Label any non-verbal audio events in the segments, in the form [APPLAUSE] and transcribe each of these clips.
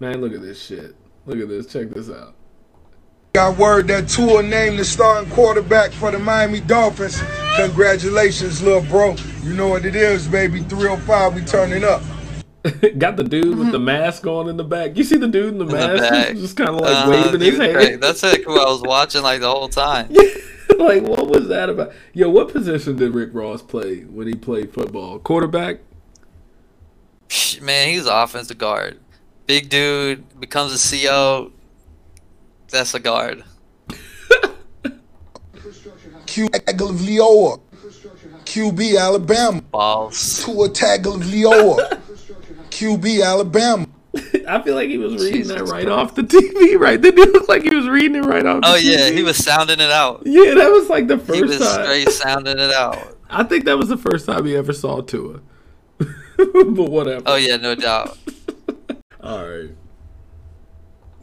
Man, look at this shit. Look at this. Check this out. Got word that Tua named the starting quarterback for the Miami Dolphins. Congratulations, little bro. You know what it is, baby. 305, we turning up. [LAUGHS] Got the dude with the mask on in the back. You see the dude in the In mask? back. Just kind of like Uh, waving he his hand. great. That's like who I was watching like the whole time. [LAUGHS] [LAUGHS] like, what was that about? Yo, what position did Rick Ross play when he played football? Quarterback? Man, he's an offensive guard. Big dude becomes a CO. That's a guard. Q Tagovailoa. QB Alabama. Balls. Tua Tagovailoa. QB Alabama. [LAUGHS] I feel like he was reading that right off the TV, right? [LAUGHS] Didn't he look like he was reading it right off Oh the yeah, TV? he was sounding it out. Yeah, that was like the first. He first was time. straight sounding it out. [LAUGHS] I think that was the first time he ever saw Tua. but whatever. Oh yeah, no doubt. All right.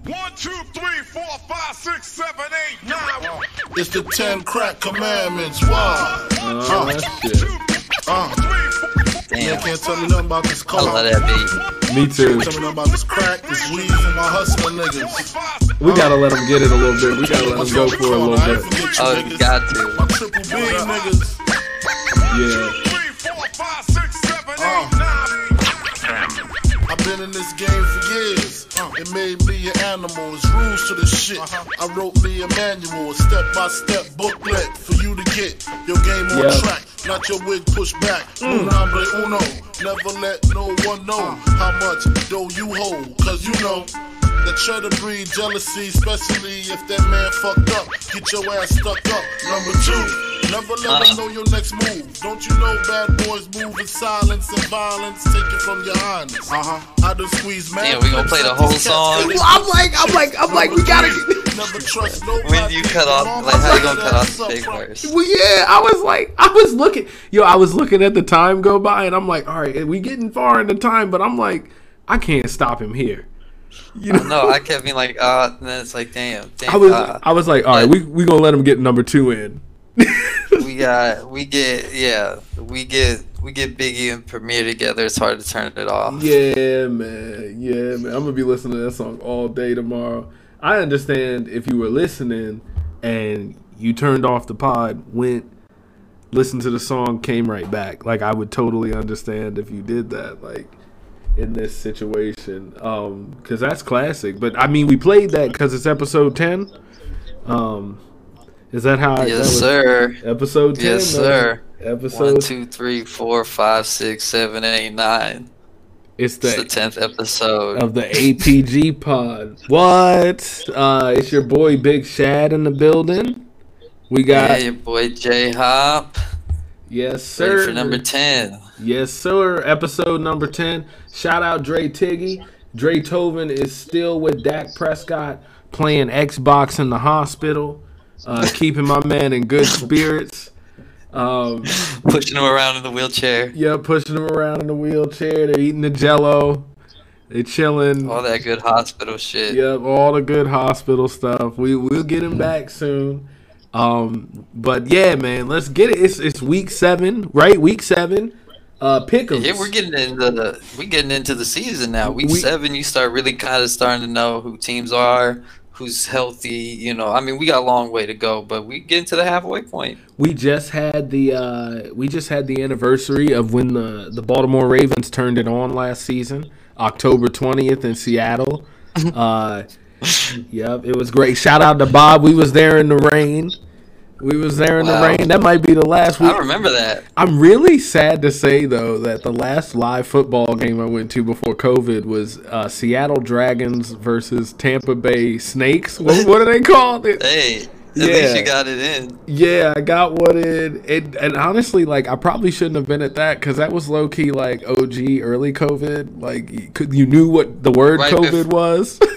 One, two, three, four, five, six, seven, eight, nine. It's the ten crack commandments. Wow. Oh, that shit. Uh, Damn, you can't tell me nothing about this I love that beat. Me too. Tell me nothing about this crack, this weed, and my hustling niggas. We gotta let him get it a little bit. We gotta let him go for a little bit. forget you Oh, you niggas. got My triple B niggas. Yeah. Three, four, five, six, seven, eight, Uh. I've been in this game for years. Uh, it made me an animal. It's rules to this shit. Uh-huh. I wrote me a manual, a step by step booklet for you to get your game on Yeah. track. Not your wig pushed back. Mm. Hombre uno. Never let no one know uh. how much dough you hold. Cause you know. That try to breed jealousy, especially if that man fucked up. Get your ass stuck up. Number two, never let them know your next move. Don't you know bad boys move in silence and violence? Take it from your highness. Uh huh. I done squeeze man. Damn, we gonna play the whole song? I'm like, I'm like, I'm like, we gotta. Never trust [LAUGHS] nobody. When you cut off? Like, how you gonna cut off the big verse? Well, yeah, I was like, I was looking, yo, I was looking at the time go by, and I'm like, all right, we getting far in the time, but I'm like, I can't stop him here. You know, No, I kept being like, uh, and then it's like, damn, damn. I was, uh, I was like, all right, we we gonna let him get number two in. we got, we get, yeah, we get, we get Biggie and Premier together. It's hard to turn it off. Yeah, man. Yeah, man. I'm gonna be listening to that song all day tomorrow. I understand if you were listening and you turned off the pod, went, listened to the song, came right back. Like I would totally understand if you did that. Like in this situation, um, because that's classic. But I mean, we played that because it's episode ten. Um, is that how? that Yes, was sir. Episode ten. Yes, sir. Episode. One, two, three, four, five, six, seven, eight, nine. It's It's the the tenth episode. of the APG pod. What? Uh, it's your boy Big Shad in the building. We got your boy J Hop. yes, Ready sir. for number ten. Yes, sir. Episode number ten. Shout out Dre Tiggy. Dre Tovin is still with Dak Prescott playing Xbox in the hospital, uh, [LAUGHS] keeping my man in good spirits. Um, Pushing him around in the wheelchair. yeah, pushing him around in the wheelchair. They're eating the Jello. They're chilling. All that good hospital shit. Yep, all the good hospital stuff. We we'll get him back soon. Um, but yeah, man, let's get it. It's it's week seven, right? Week seven. Uh, pick'ems. Yeah, we're getting into the we're getting into the season now. Week We- seven, you start really kind of starting to know who teams are, who's healthy. You know, I mean, we got a long way to go, but we get into the halfway point. We just had the uh, we just had the anniversary of when the the Baltimore Ravens turned it on last season, October twentieth in Seattle. [LAUGHS] Uh, yep, it was great. Shout out to Bob. We was there in the rain. We was there in Wow. the rain. That might be the last week. I remember that. I'm really sad to say though that the last live football game I went to before COVID was uh, Seattle Dragons versus Tampa Bay Snakes. What, [LAUGHS] what are they called? It- Hey, at Yeah. least you got it in. yeah, I got one in, and, and honestly, like I probably shouldn't have been at that because that was low key like OG early COVID. Like you, could, you knew what the word Right COVID bef- was. [LAUGHS]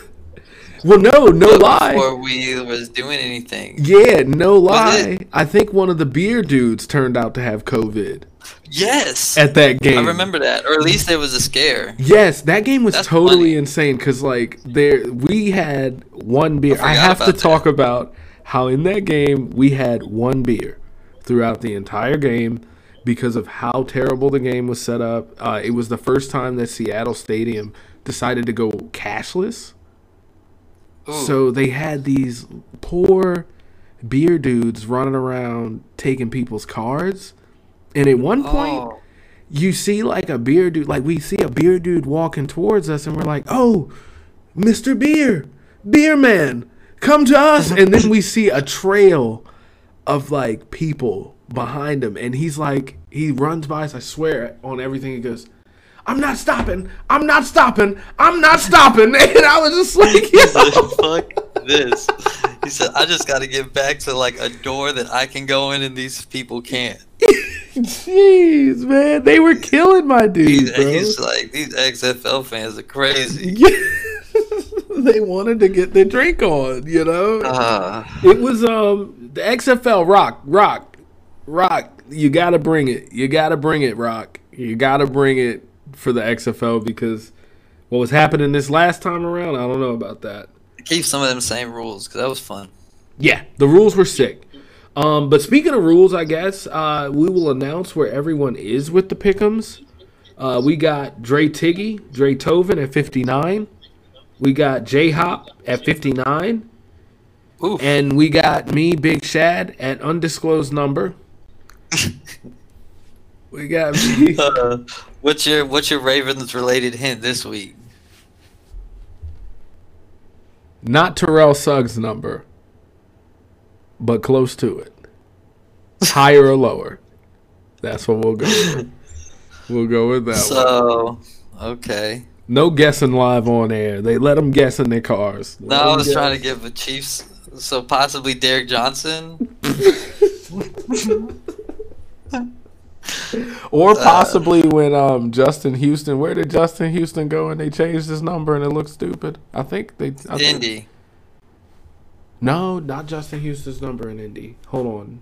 well, no, no lie. Before we was doing anything. Yeah, no lie. I think one of the beer dudes turned out to have COVID Yes, at that game. I remember that, or at least it was a scare. Yes, that game was That's totally funny. insane because like there we had one beer. I, forgot have to that. talk about how in that game we had one beer throughout the entire game because of how terrible the game was set up. Uh, it was the first time that Seattle Stadium decided to go cashless. Ooh. So they had these poor beer dudes running around taking people's cards. And at one point, Oh. you see like a beer dude, like we see a beer dude walking towards us, and we're like, oh, Mr. Beer, Beer Man, come to us. [LAUGHS] and then we see a trail of like people behind him, and he's like, he runs by us, I swear, on everything. He goes, I'm not stopping. I'm not stopping. I'm not stopping. [LAUGHS] And I was just like, He said, fuck this. He said, I just got to get back to like a door that I can go in and these people can't. Jeez, man. They were killing my dude, He's, he's like, these XFL fans are crazy. [LAUGHS] they wanted to get their drink on, you know? Uh, It was um the XFL rock, rock, rock. You gotta bring it. You gotta bring it, rock. You gotta bring it for the XFL because what was happening this last time around, I don't know about that. keep some of them same rules because that was fun. Yeah, the rules were sick. Um, but speaking of rules, I guess uh, we will announce where everyone is with the pickums. Uh, we got Dre Tiggy, Dre Tovin at 59. We got J Hop at 59. Oof. And we got me, Big Shad, at undisclosed number. [LAUGHS] we got me. [LAUGHS] Uh, what's your what's your Ravens related hint this week? Not Terrell Suggs' number, but close to it. [LAUGHS] Higher or lower. That's what we'll go with. [LAUGHS] We'll go with that one. So, okay. No guessing live on air. They let them guess in their cars. No, I was trying to give the Chiefs. So possibly Derrick Johnson. [LAUGHS] Or possibly when um Justin Houston. Where did Justin Houston go and they changed his number and it looked stupid? I think they. I think- Indy. No, not Justin Houston's number in Indy. Hold on.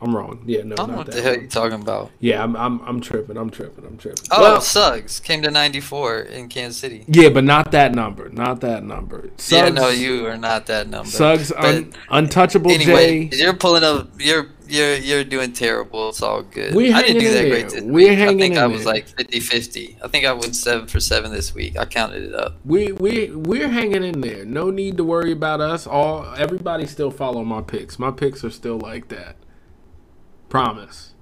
I'm wrong. Yeah, no, I don't know what that. the hell you're talking about. Yeah, I'm, I'm I'm tripping. I'm tripping. I'm tripping. Oh, Well, Suggs came to 94 in Kansas City. yeah, but not that number. Not that number. Suggs, yeah, no, you are not that number. Suggs, un, untouchable anyway, J. you're pulling up. You're you're you're doing terrible. It's all good. We're I didn't hanging do that great this We're week. I think in I was there. like 50-50. I think I went seven for seven this week. I counted it up. We we we're hanging in there. No need to worry about us. All everybody still follow my picks. My picks are still like that. Promise.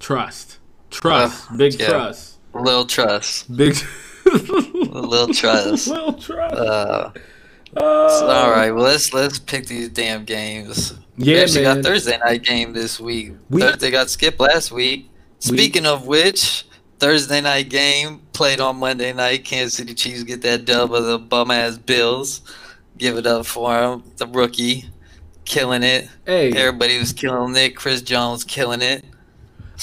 Trust. Trust. Uh, Big yeah. trust. Little trust. Big [LAUGHS] [LAUGHS] Lil trust. Little trust. Uh, Uh, so, all right. Well, let's let's pick these damn games. we Yeah, actually man. got Thursday night game this week. We- Thursday got skipped last week. We- Speaking of which, Thursday night game played on Monday night. Kansas City Chiefs get that dub of the bum ass Bills. Give it up for him, the rookie, killing it. Hey, Everybody was killing it. Chris Jones killing it.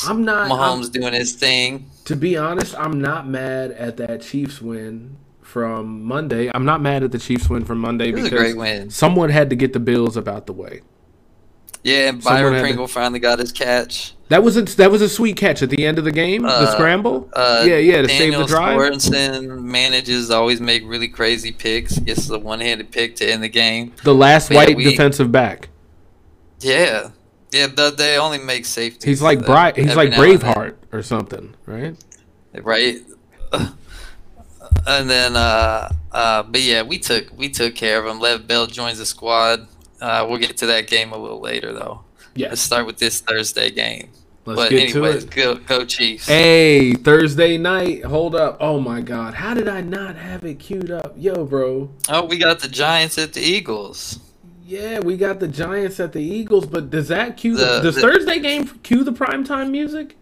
I'm not. I'm- Mahomes doing his thing. to be honest, I'm not mad at that Chiefs win from Monday. I'm not mad at the Chiefs win from Monday It was a because someone had to get the Bills about the way. Yeah, and Byron Pringle finally got his catch. That was a that was a sweet catch at the end of the game. the Uh, scramble. Uh, yeah, yeah, to save the drive. Sorensen manages to always make really crazy picks. Gets the one-handed pick to end the game. The last But yeah, white we- defensive back. Yeah, yeah. The, they only make safety. He's like Bri- He's like Braveheart or something, right? right? [LAUGHS] and then, uh, uh, but yeah, we took we took care of him. Lev Bell joins the squad. Uh, we'll get to that game a little later, though. Yeah. Let's start with this Thursday game. Let's but get anyways, to it. go go Chiefs. Hey, Thursday night. Hold up. Oh my God. How did I not have it queued up? Yo, bro. Oh, we got the Giants at the Eagles. Yeah, we got the Giants at the Eagles, but does that cue The- does the- Thursday game cue the primetime music?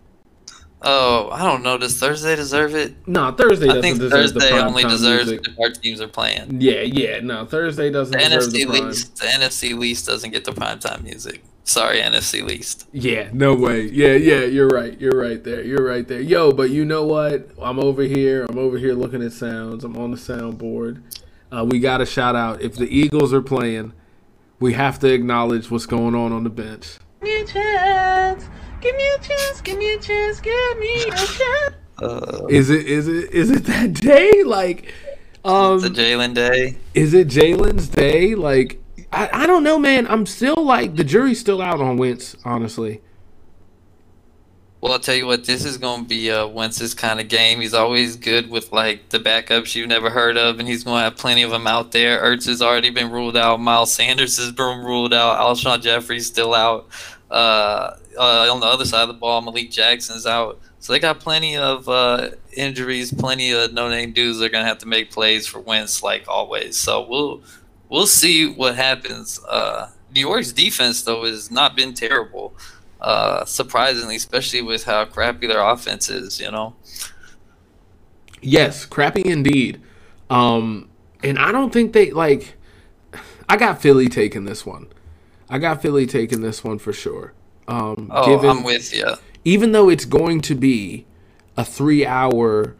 Oh, I don't know. Does Thursday deserve it? No, Thursday I doesn't think deserve the Thursday only primetime deserves music. if our teams are playing. Yeah, yeah, no, Thursday doesn't The deserve the NFC prime. least, the NFC least doesn't get the primetime music. Sorry, NFC least. Yeah, no way. Yeah, yeah, you're right. You're right there. You're right there. Yo, but you know what? I'm over here. I'm over here looking at sounds. I'm on the soundboard. Uh, we got to shout out. If the Eagles are playing, we have to acknowledge what's going on on the bench. Give me a chance. Give me a chance. Give me a chance. Give me a [LAUGHS] chance. Uh, Is it? Is it? Is it that day? Like, um, the Jalen Day. is it Jalen's day? Like, I, I don't know, man. I'm still like the jury's still out on Wentz. Honestly, Well, I'll tell you what, this is going to be uh, Wentz's kind of game. He's always good with like the backups you've never heard of, and he's going to have plenty of them out there. Ertz has already been ruled out. Miles Sanders has been ruled out. Alshon Jeffery's still out. Uh, uh, on the other side of the ball, Malik Jackson's out. So they got plenty of uh, injuries, plenty of no-name dudes. They're going to have to make plays for wins, like always. So we'll we'll see what happens. Uh, New York's defense, though, has not been terrible uh, surprisingly, especially with how crappy their offense is. You know. Yes, crappy indeed. Um, and I don't think they like. I got Philly taking this one. I got Philly taking this one for sure. Um, oh, given, I'm with you. Even though it's going to be a three-hour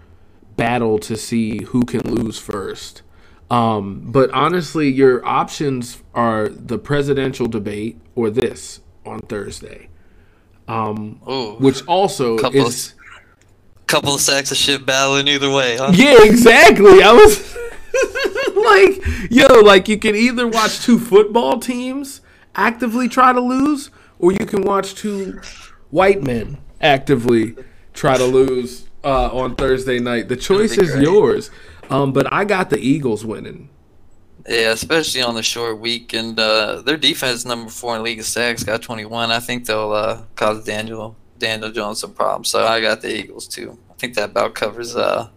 battle to see who can lose first. Um, but honestly, your options are the presidential debate or this on Thursday um, Ooh, which also couple is of, couple of sacks of shit battling either way. Huh? Yeah, exactly. I was [LAUGHS] like, yo, like you can either watch two football teams actively try to lose, or you can watch two white men actively try to lose uh, on Thursday night. The choice is great. yours. Um, but I got the Eagles winning. Yeah, especially on the short week, and uh, their defense number four in league of sacks got 21. I think they'll uh, cause Daniel Daniel Jones some problems. So I got the Eagles too. I think that about covers uh,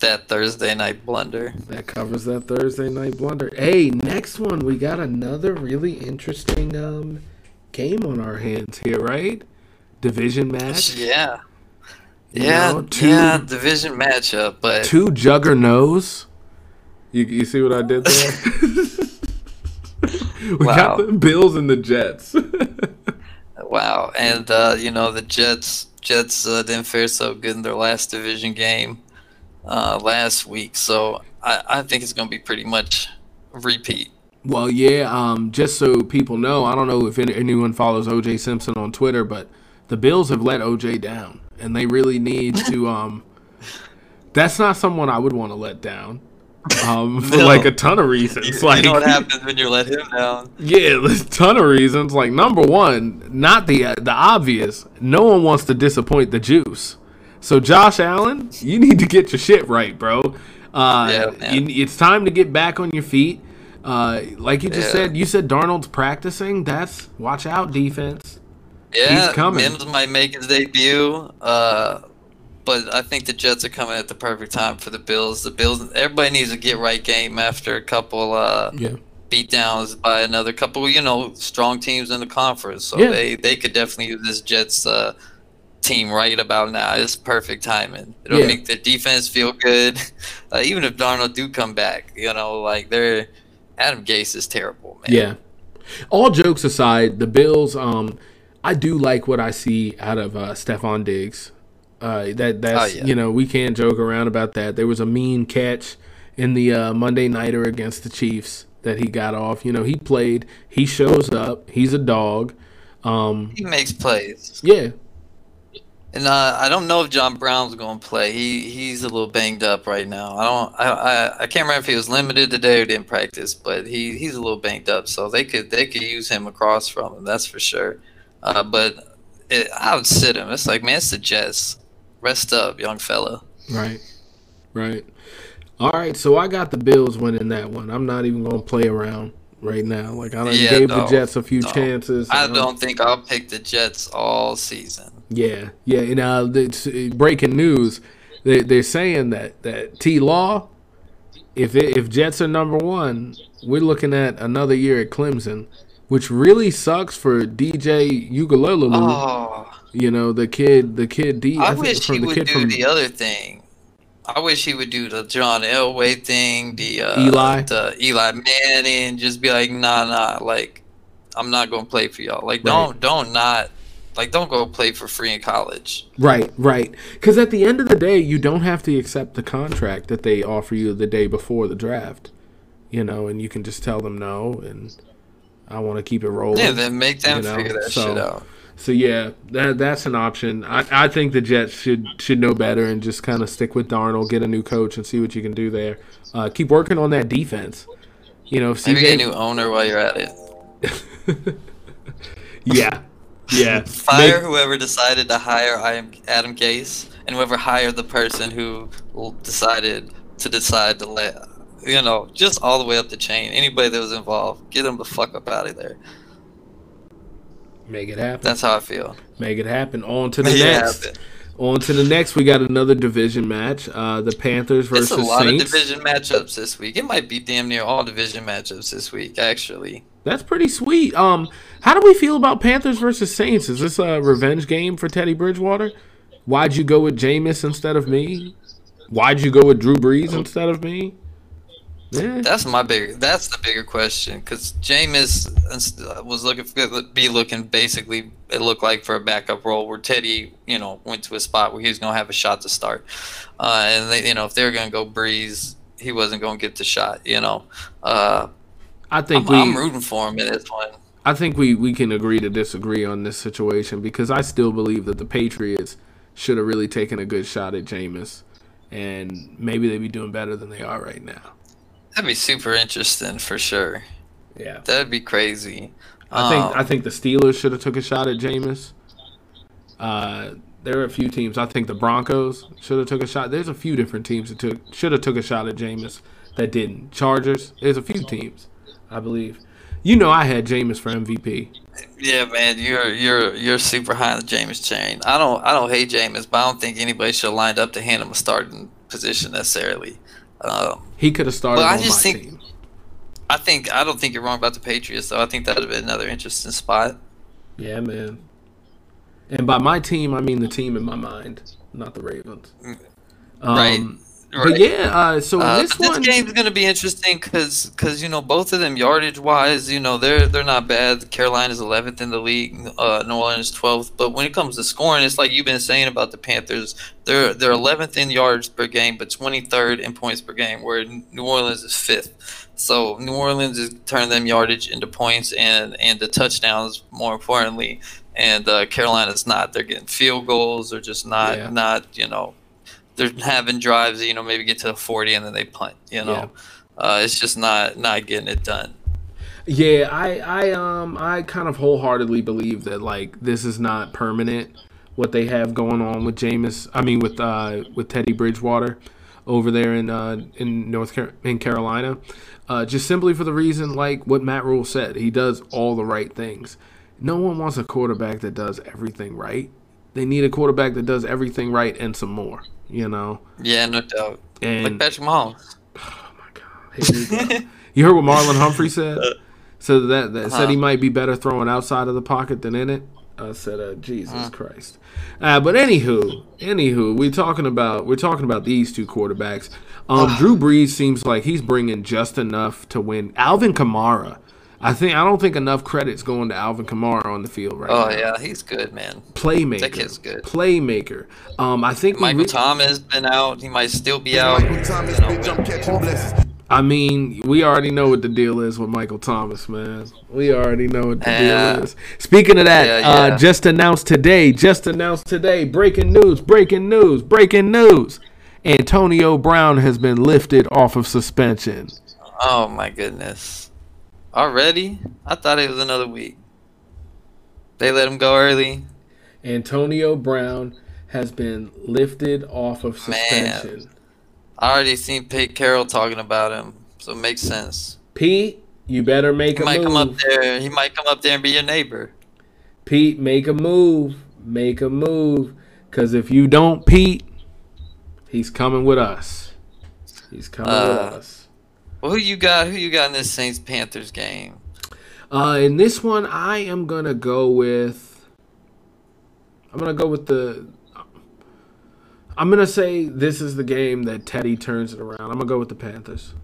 that Thursday night blunder. That covers that Thursday night blunder. Hey, next one we got another really interesting um, game on our hands here, right? Division match. Yeah. You yeah, know, two, yeah, division matchup, but two juggernauts you, you see what I did there? [LAUGHS] [LAUGHS] we wow. got the Bills and the Jets. [LAUGHS] wow, and uh, you know the Jets Jets uh, didn't fare so good in their last division game uh, last week, so I, I think it's going to be pretty much repeat. Well, yeah. Um, just so people know, I don't know if anyone follows OJ Simpson on Twitter, but the Bills have let OJ down, and they really need to. [LAUGHS] Um, that's not someone I would want to let down um, [LAUGHS] for no. like a ton of reasons. You, like, you know what [LAUGHS] happens when you let him down? Yeah, there's a ton of reasons. Like number one, not the uh, the obvious. No one wants to disappoint the juice. So Josh Allen, you need to get your shit right, bro. Uh, yeah, you, it's time to get back on your feet. Uh, like you just yeah. said, you said Darnold's practicing. That's watch out, defense. Yeah, He's coming. Mims might make his debut. Uh, but I think the Jets are coming at the perfect time for the Bills. The Bills, everybody needs a get right game after a couple uh, yeah. beat downs by another couple, you know, strong teams in the conference. So yeah. they they could definitely use this Jets uh, team right about now. It's perfect timing. It'll yeah. make the defense feel good, [LAUGHS] uh, even if Darnold do come back. You know, like they're Adam Gase is terrible, man. Yeah. All jokes aside, the Bills. Um, I do like what I see out of uh, Stefon Diggs. Uh, that that's oh, yeah. you know we can't joke around about that. There was a mean catch in the uh, Monday nighter against the Chiefs that he got off. You know he played. He shows up. He's a dog. Um, he makes plays. Yeah. And uh, I don't know if John Brown's going to play. He he's a little banged up right now. I don't. I, I, I can't remember if he was limited today or didn't practice, but he, he's a little banged up. So they could they could use him across from him. That's for sure. Uh, but it, I would sit him. It's like man, it's the Jets rest up, young fella. Right, right. All right, so I got the Bills winning that one. I'm not even gonna play around right now. Like I yeah, gave no, the Jets a few no. chances. I don't think I'll pick the Jets all season. Yeah, yeah. And uh, it's, breaking news, they, they're saying that that T Law, if it, if Jets are number one, we're looking at another year at Clemson, which really sucks for DJ Uiagalelei. Oh. You know, the kid, the kid D. I, I wish he would do from, the other thing. I wish he would do the John Elway thing, the uh, Eli, the Eli Manning, just be like, nah, nah, like, I'm not gonna play for y'all. Like, don't, don't not, like, don't go play for free in college. Right, right. Because at the end of the day, you don't have to accept the contract that they offer you the day before the draft. You know, and you can just tell them no, and I want to keep it rolling. Yeah, then make them you know? figure that so, shit out. So yeah, that that's an option. I, I think the Jets should should know better and just kind of stick with Darnold, get a new coach, and see what you can do there. Uh, keep working on that defense. You know, if CJ... maybe get a new owner while you're at it. [LAUGHS] yeah, Yeah. [LAUGHS] Fire Make- whoever decided to hire I am Adam Gase, and whoever hired the person who decided to decide to let, you know, just all the way up the chain. Anybody that was involved, get them the fuck up out of there. Make it happen. That's how I feel. Make it happen. On to the Yeah, next. but On to the next. We got another division match. Uh, the Panthers versus It's a lot Saints. of division matchups this week. It might be damn near all division matchups this week, actually. That's pretty sweet. Um, how do we feel about Panthers versus Saints? Is this a revenge game for Teddy Bridgewater? Why'd you go with Jameis instead of me? Why'd you go with Drew Brees instead of me? Yeah. That's my big. That's the bigger question because Jameis uh, was looking for, be looking basically. It looked like for a backup role where Teddy, you know, went to a spot where he was gonna have a shot to start, uh, and they, you know, if they were gonna go Brees, he wasn't gonna get the shot. You know, uh, I think I'm, we. I'm rooting for him in this one. I think we, we can agree to disagree on this situation because I still believe that the Patriots should have really taken a good shot at Jameis, and maybe they'd be doing better than they are right now. That'd be super interesting for sure. Yeah. That'd be crazy. I think Um, I think the Steelers should have took a shot at Jameis. Uh, there are a few teams. I think the Broncos should have took a shot. There's a few different teams that took should have took a shot at Jameis that didn't. Chargers. There's a few teams, I believe. You know, I had Jameis for MVP. Yeah, man, you're you're you're super high on the Jameis chain. I don't I don't hate Jameis, but I don't think anybody should have lined up to hand him a starting position necessarily. Um, He could have started Well, I on just think- team. I think I don't think you're wrong about the Patriots though. I think that would have been another interesting spot. Yeah, man. And by my team, I mean the team in my mind, not the Ravens. Um, Right. But yeah, uh, so Uh, this this one, game's gonna be interesting because you know both of them yardage wise, you know they're they're not bad. Carolina's 11th in the league, uh, New Orleans 12th. But when it comes to scoring, it's like you've been saying about the Panthers. They're they're 11th in yards per game, but 23rd in points per game, where New Orleans is fifth. So New Orleans is turning them yardage into points and and the touchdowns more importantly, and uh, Carolina's not. They're getting field goals. They're just not Yeah. not you know they're having drives you know maybe get to the 40 and then they punt you know uh, it's just not not getting it done Yeah, I, I, um, I kind of wholeheartedly believe that like this is not permanent. What they have going on with Jameis, I mean with uh, with Teddy Bridgewater over there in uh, in North Car- in Carolina, uh, just simply for the reason like what Matt Rhule said, he does all the right things. No one wants a quarterback that does everything right. They need a quarterback that does everything right and some more. You know, yeah no doubt and like Patrick Mahomes Here we go. you heard what Marlon Humphrey said? So that, that said he Uh-huh. might be better throwing outside of the pocket than in it. I said, uh, Jesus Uh-huh. Christ. Uh, but anywho, anywho, we're talking about we're talking about these two quarterbacks. Um, Drew Brees seems like he's bringing just enough to win. Alvin Kamara, I think I don't think enough credit's going to Alvin Kamara on the field right now. oh now. yeah he's good man Playmaker, That kid's good. Playmaker. Um, I think we Michael re- Thomas been out he might still be out Thomas, you know, bitch, I'm catching blessings. I mean, we already know what the deal is with Michael Thomas, man. We already know what the Yeah. deal is. Speaking of that, Yeah, Uh, just announced today, just announced today, breaking news, breaking news, breaking news. Antonio Brown has been lifted off of suspension. oh my goodness already I thought it was another week they let him go early Antonio Brown has been lifted off of Man. suspension. I already seen Pete Carroll talking about him so it makes sense Pete, you better make he a might move. come up there he might come up there and be your neighbor Pete, make a move. Make a move. Because if you don't, Pete, he's coming with us. He's coming with Uh, us. Well, who you got who you got in this Saints Panthers game Uh, in this one, I am going to go with. I'm going to go with the. I'm going to say this is the game that Teddy turns it around. I'm going to go with the Panthers.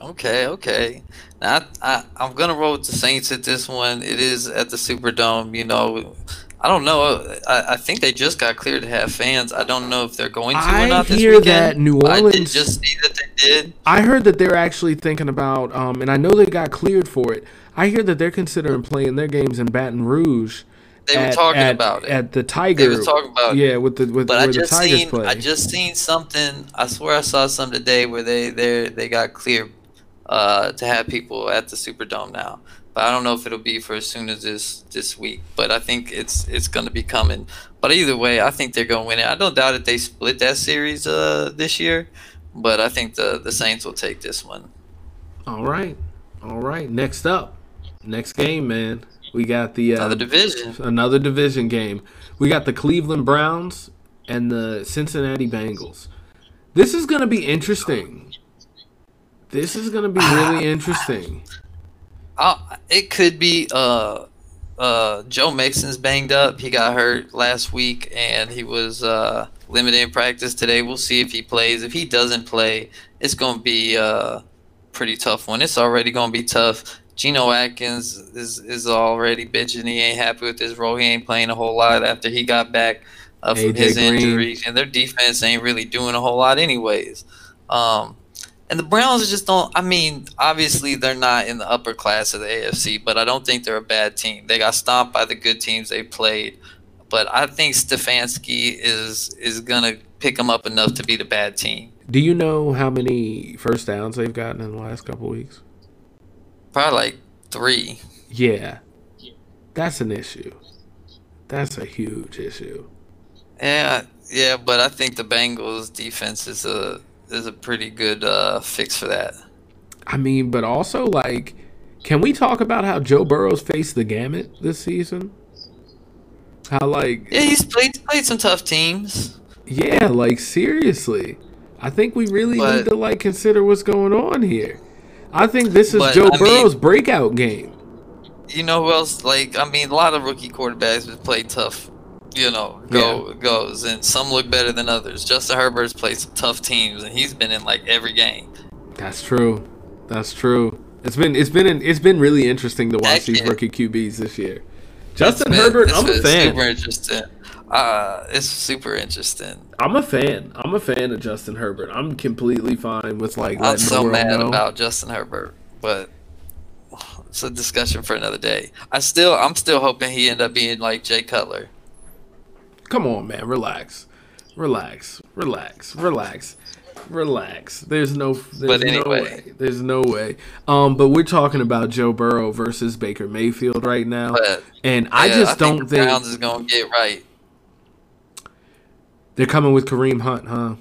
Okay, okay. Now I, I I'm gonna roll with the Saints at this one. It is at the Superdome. You know, I don't know. I, I think they just got cleared to have fans. I don't know if they're going to I or not I hear weekend. that New I did Orleans- just see that they did. I heard that they're actually thinking about, um, and I know they got cleared for it. I hear that they're considering playing their games in Baton Rouge. They were at- talking at- about it. at the Tiger. They were talking about yeah, with the with But where I the just Tigers seen play. I just seen something. I swear I saw something today where they they they got cleared uh, to have people at the Superdome now. But I don't know if it'll be for as soon as this this week. But I think it's it's going to be coming. But either way, I think they're going to win it. I don't doubt that they split that series uh, this year, but I think the the Saints will take this one. All right, all right. Next up, next game, man. We got the uh, Another division. another division game. We got the Cleveland Browns and the Cincinnati Bengals. This is going to be interesting. This is going to be really [SIGHS] interesting. Uh, it could be uh uh Joe Mixon's banged up. He got hurt last week and he was uh limited in practice today. We'll see if he plays. If he doesn't play, it's going to be uh pretty tough one. It's already going to be tough. Geno Atkins is is already bitching. He ain't happy with his role. He ain't playing a whole lot after he got back uh, from AJ his Green. injuries, and their defense ain't really doing a whole lot anyways. Um, and the Browns just don't. I mean, obviously they're not in the upper class of the AFC, but I don't think they're a bad team. They got stomped by the good teams they played, but I think Stefanski is is gonna pick them up enough to be the bad team. Do you know how many first downs they've gotten in the last couple weeks? Probably like three. Yeah. That's an issue. That's a huge issue. Yeah, yeah, but I think the Bengals defense is a is a pretty good uh, fix for that. I mean, but also like can we talk about how Joe Burrow's faced the gamut this season? How like Yeah, he's played played some tough teams. Yeah, like seriously. I think we really But- need to like consider what's going on here. I think this is But, Joe I mean- Burrow's breakout game. You know who else? Like, I mean, a lot of rookie quarterbacks have played tough. You know, go goes, and some look better than others. Justin Herbert's played some tough teams, and he's been in like every game. That's true. That's true. It's been it's been it's been really interesting to watch That these rookie QBs this year. Justin Herbert, I'm a fan. Super interesting. Uh, it's super interesting. I'm a fan. I'm a fan of Justin Herbert. I'm completely fine with like I'm so mad know. about Justin Herbert, but it's a discussion for another day. I still, I'm still hoping he end up being like Jay Cutler. Come on, man. Relax. Relax. Relax. Relax. Relax. There's no there's But no way. There's no way. Um but we're talking about Joe Burrow versus Baker Mayfield right now. But and I yeah, just think don't the think Browns is gonna get right. they're coming with Kareem Hunt, huh?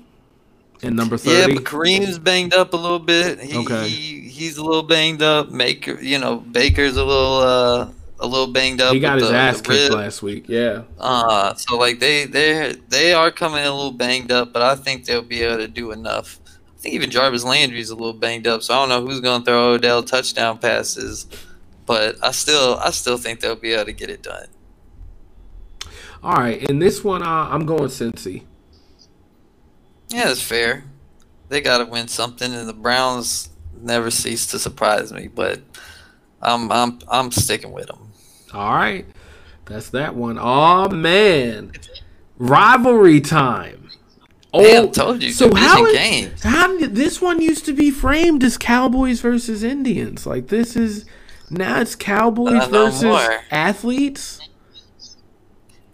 And number Yeah, 30. but Kareem's banged up a little bit. He, Okay. he he's a little banged up. Baker, you know, Baker's a little uh a little banged up. he got his the, ass the kicked last week. Yeah. Uh, so like they they they are coming a little banged up, but I think they'll be able to do enough. I think even Jarvis Landry's a little banged up, so I don't know who's going to throw Odell touchdown passes, but I still I still think they'll be able to get it done. All right, in this one uh, I'm going Cincy. Yeah, that's fair. They got to win something, and the Browns never cease to surprise me, but I'm I'm I'm sticking with them. All right. That's that one. Oh man. Rivalry time. Oh, Damn, told you, So how is, games. how this one used to be framed as Cowboys versus Indians? Like this is now it's Cowboys Uh, versus more. athletes.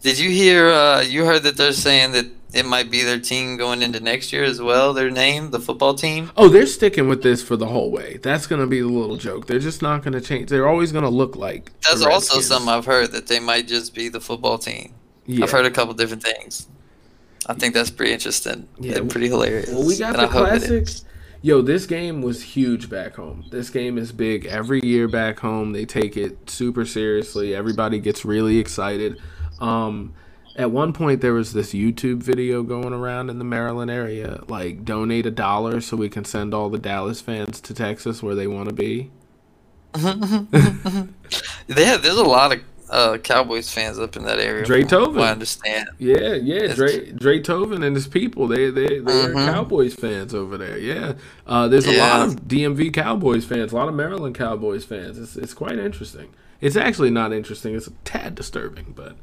Did you hear? Uh, you heard that they're saying that it might be their team going into next year as well. Their name, the football team. Oh, they're sticking with this for the whole way. That's gonna be the little joke. They're just not gonna change. They're always gonna look like. That's also something I've heard that they might just be the football team. Yeah. I've heard a couple different things. I think that's pretty interesting Yeah, pretty hilarious. Well, we got and the I classic. Yo, this game was huge back home. This game is big every year back home. They take it super seriously. Everybody gets really excited. Um, at one point, there was this YouTube video going around in the Maryland area, like donate a dollar so we can send all the Dallas fans to Texas where they want to be. [LAUGHS] Yeah, there's a lot of uh, Cowboys fans up in that area. Dre Tovin. I understand. Yeah, yeah, Dre, Dre Tovin and his people, they they they're Mhm. Cowboys fans over there. Yeah, uh, there's a Yeah. lot of DMV Cowboys fans, a lot of Maryland Cowboys fans. It's it's quite interesting. It's actually not interesting. It's a tad disturbing, but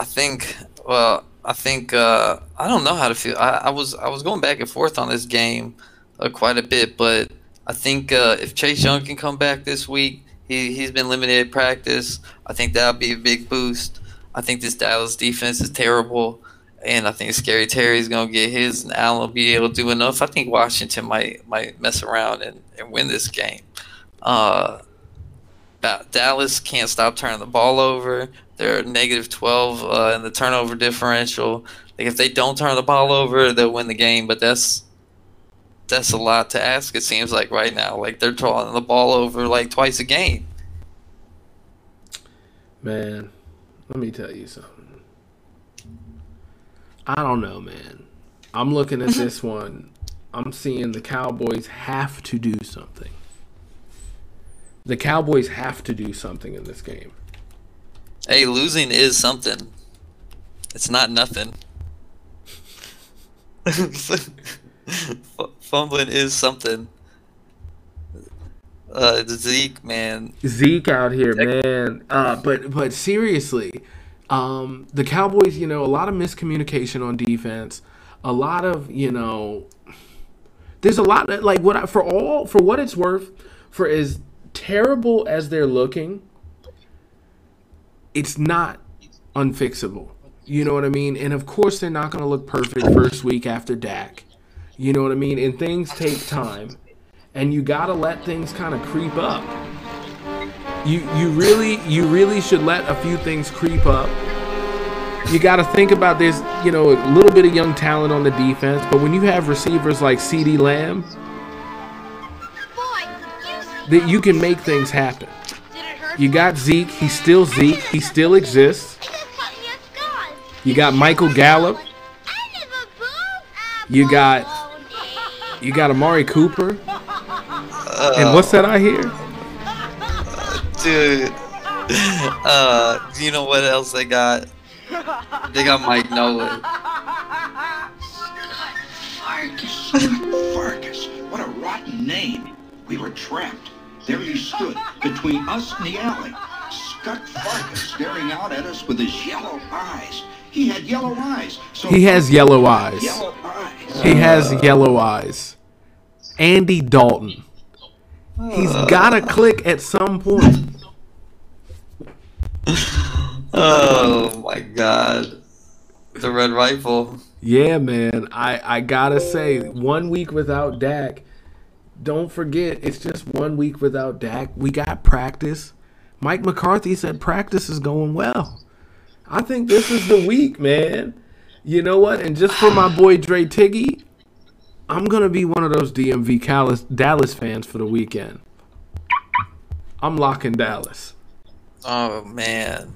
I think. Well, I think. Uh, I don't know how to feel. I, I was I was going back and forth on this game uh, quite a bit, but I think uh, if Chase Young can come back this week, he he's been limited practice. I think that'll be a big boost. I think this Dallas defense is terrible, and I think Scary Terry's gonna get his, and Allen will be able to do enough. I think Washington might might mess around and, and win this game. Uh, Dallas can't stop turning the ball over. They're negative 12 uh, in the turnover differential. Like if they don't turn the ball over, they'll win the game. But that's that's a lot to ask. It seems like right now, like they're turning the ball over like twice a game. Man, let me tell you something. I don't know, man. I'm looking at [LAUGHS] this one. I'm seeing the Cowboys have to do something. The Cowboys have to do something in this game. Hey, losing is something. It's not nothing. [LAUGHS] F- fumbling is something. Uh, Zeke, man. Zeke out here, man. Uh, but but seriously, um, the Cowboys, you know, a lot of miscommunication on defense, a lot of you know, there's a lot that like what I, for all for what it's worth, for as terrible as they're looking, it's not unfixable. You know what I mean? And of course, they're not going to look perfect first week after Dak. You know what I mean? And things take time, and you got to let things kind of creep up. You you really you really should let a few things creep up. You got to think about this, you know a little bit of young talent on the defense, but when you have receivers like CeeDee Lamb, that you can make things happen. You got Zeke, he's still Zeke, he still exists. You got Michael Gallup. You got you got Amari Cooper. And what's that I hear? Dude. [LAUGHS] Uh, do you know what else they got? They got Mike Nolan. Farkus. Farkus. What a rotten name. We were trapped. There he stood, between us and the alley. Scut Farkus staring out at us with his yellow eyes. He had yellow eyes. So He has yellow eyes. Yellow eyes. He has yellow eyes. Andy Dalton. He's got to click at some point. Oh my god. The red rifle. Yeah, man. I I gotta say, one week without Dak. Don't forget, it's just one week without Dak. We got practice. Mike McCarthy said practice is going well. I think this is the week, man. You know what? And just for my boy Dre Tiggy, I'm gonna be one of those DMV Dallas, Dallas fans for the weekend. I'm locking Dallas. Oh man.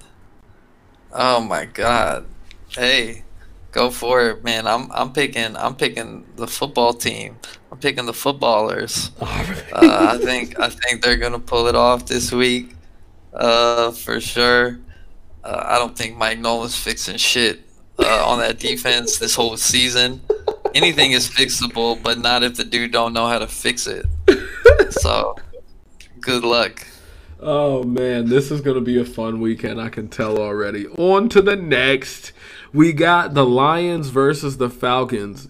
Oh my god. Hey, go for it, man. I'm I'm picking I'm picking the football team. I'm picking the footballers. [LAUGHS] Uh, I think I think they're gonna pull it off this week, uh, for sure. Uh, I don't think Mike Nolan's fixing shit uh, on that defense this whole season. Anything is fixable, but not if the dude don't know how to fix it. So, good luck. Oh man, this is gonna be a fun weekend. I can tell already. On to the next. We got the Lions versus the Falcons.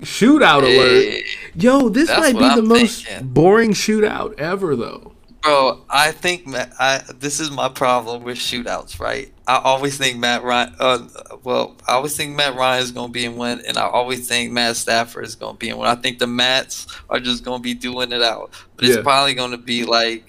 Shootout alert. Yo, this That's might be the I'm most thinking. boring shootout ever, though. Bro, I think Matt, I this is my problem with shootouts, right? I always think Matt Ryan. Uh, well, I always think Matt Ryan is gonna be in one, and I always think Matt Stafford is gonna be in one. I think the Mats are just gonna be doing it out, but it's Yeah. probably gonna be like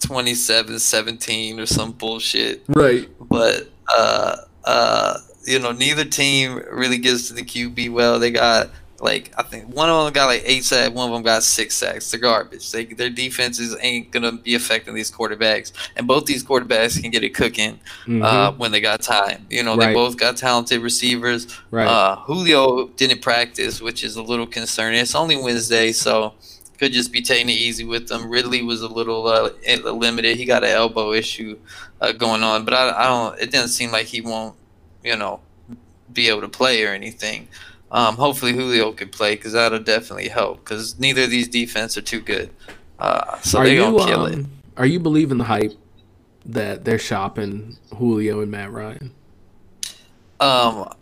27-17 or some bullshit. Right. But uh, uh, you know, neither team really gets to the QB well. They got like I think one of them got like eight sacks, one of them got six sacks. They're garbage. They, their defenses ain't gonna be affecting these quarterbacks, and both these quarterbacks can get it cooking uh, when they got time. You know, Mm-hmm. Right. they both got talented receivers. Right. Uh, Julio didn't practice, which is a little concerning. It's only Wednesday, so could just be taking it easy with them. Ridley was a little uh, limited. He got an elbow issue uh, going on, but I, I don't. It doesn't seem like he won't, you know, be able to play or anything. Um, hopefully Julio could play because that'll definitely help. Because neither of these defense are too good, uh, so are they're you gonna kill it. um, are you believing the hype that they're shopping Julio and Matt Ryan? Um,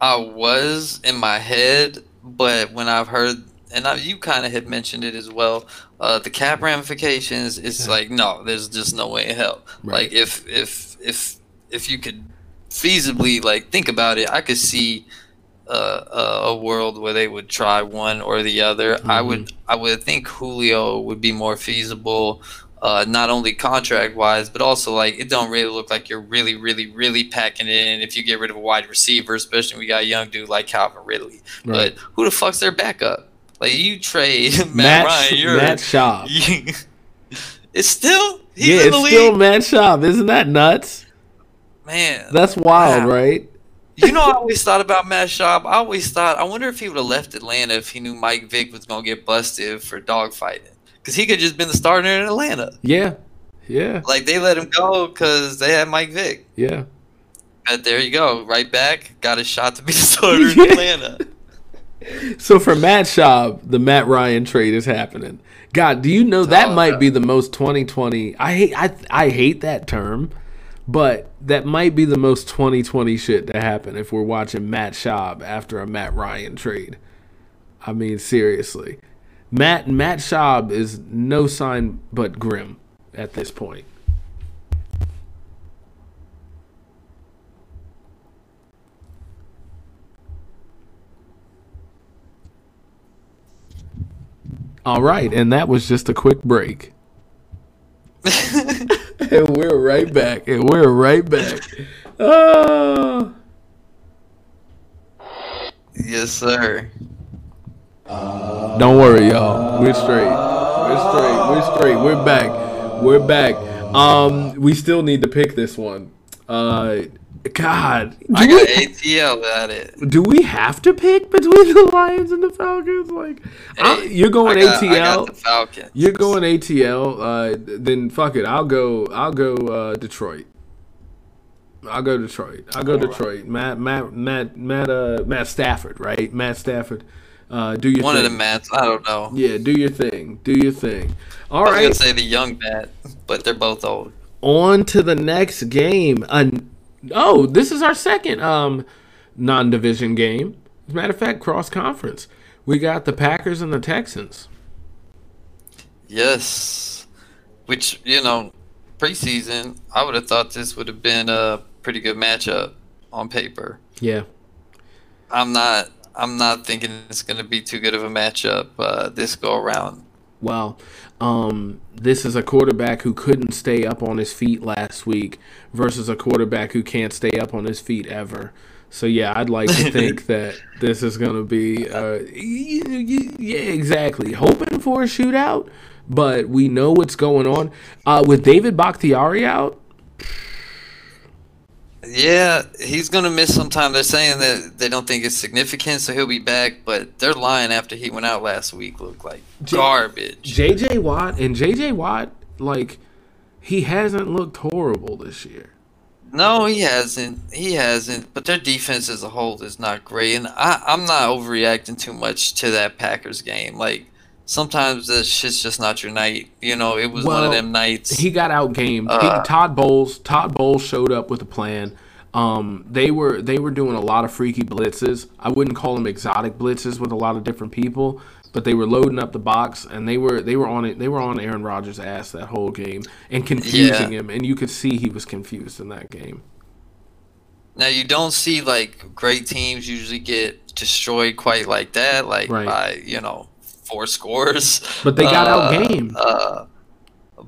I was in my head, but when I've heard, and I, you kind of had mentioned it as well, uh, the cap ramifications. It's like no, there's just no way in hell. Right. Like if if if if you could feasibly like think about it, I could see. Uh, a, a world where they would try one or the other. I would, I would think Julio would be more feasible. Uh, not only contract wise, but also like it don't really look like you're really, really, really packing it in if you get rid of a wide receiver, especially when we got a young dude like Calvin Ridley. Right. But who the fuck's their backup? Like you trade [LAUGHS] Matt, Matt, Ryan, you're Matt Schaub. you- [LAUGHS] it's still he's yeah, in it's the league. still Matt Schaub. Isn't that nuts? Man, That's wild, Wow. right? you know, I always thought about Matt Schaub. I always thought, I wonder if he would have left Atlanta if he knew Mike Vick was gonna get busted for dogfighting, because he could just been the starter in Atlanta. Yeah, yeah, Like they let him go because they had Mike Vick. yeah. But there you go, right back, got a shot to be the [LAUGHS] starter in Atlanta. So for Matt Schaub, the Matt Ryan trade is happening. God, do you know that Oh, might be the most 2020? I hate I I hate that term, but that might be the most 2020 shit to happen if we're watching Matt Schaub after a Matt Ryan trade. I mean, seriously, Matt Matt Schaub is no sign but grim at this point. All right, and that was just a quick break. [LAUGHS] and we're right back. And we're right back. Oh. yes, sir. Don't worry, y'all. We're straight. We're straight. We're straight. We're back. We're back. Um, we still need to pick this one. Uh, God, I got we, ATL at it. do we have to pick between the Lions and the Falcons? Like, I- Hey, you're going I got, ATL. I Falcons. You're going ATL. Uh, then fuck it. I'll go. I'll go uh, Detroit. I'll go Detroit. I'll go Detroit. Matt, Matt, Matt, Matt, uh, Matt Stafford, right? Matt Stafford. Uh, do your One of the Mats. I don't know. Yeah, do your thing. Do your thing. All I was gonna right. say the young Matt, but they're both old. On to the next game. Uh, oh, this is our second um, non-division game. As a matter of fact, cross conference. We got the Packers and the Texans. Yes. Which, you know, preseason, I would have thought this would have been a pretty good matchup on paper. Yeah. I'm not I'm not thinking it's going to be too good of a matchup uh, this go around. Well, um, this is a quarterback who couldn't stay up on his feet last week versus a quarterback who can't stay up on his feet ever. So yeah, I'd like to think [LAUGHS] that this is going to be, uh, yeah, exactly. Hoping for a shootout, but we know what's going on uh, with David Bakhtiari out. Yeah, he's going to miss some time. They're saying that they don't think it's significant, so he'll be back, but they're lying after he went out last week looked like garbage. J.J. Watt and J.J. Watt, like he hasn't looked horrible this year. No, he hasn't. He hasn't. But their defense as a whole is not great, and I, I'm not overreacting too much to that Packers game. Like sometimes that shit's just not your night. You know, it was one of them nights. he got outgamed. Uh, he, Todd Bowles, Todd Bowles showed up with a plan. Um, they were they were doing a lot of freaky blitzes. I wouldn't call them exotic blitzes with a lot of different people, but they were loading up the box and they were they were on it. They were on Aaron Rodgers' ass that whole game and confusing Yeah. him, and you could see he was confused in that game. now you don't see like great teams usually get destroyed quite like that, like Right. by you know four scores. But they got Uh, outgamed. Uh,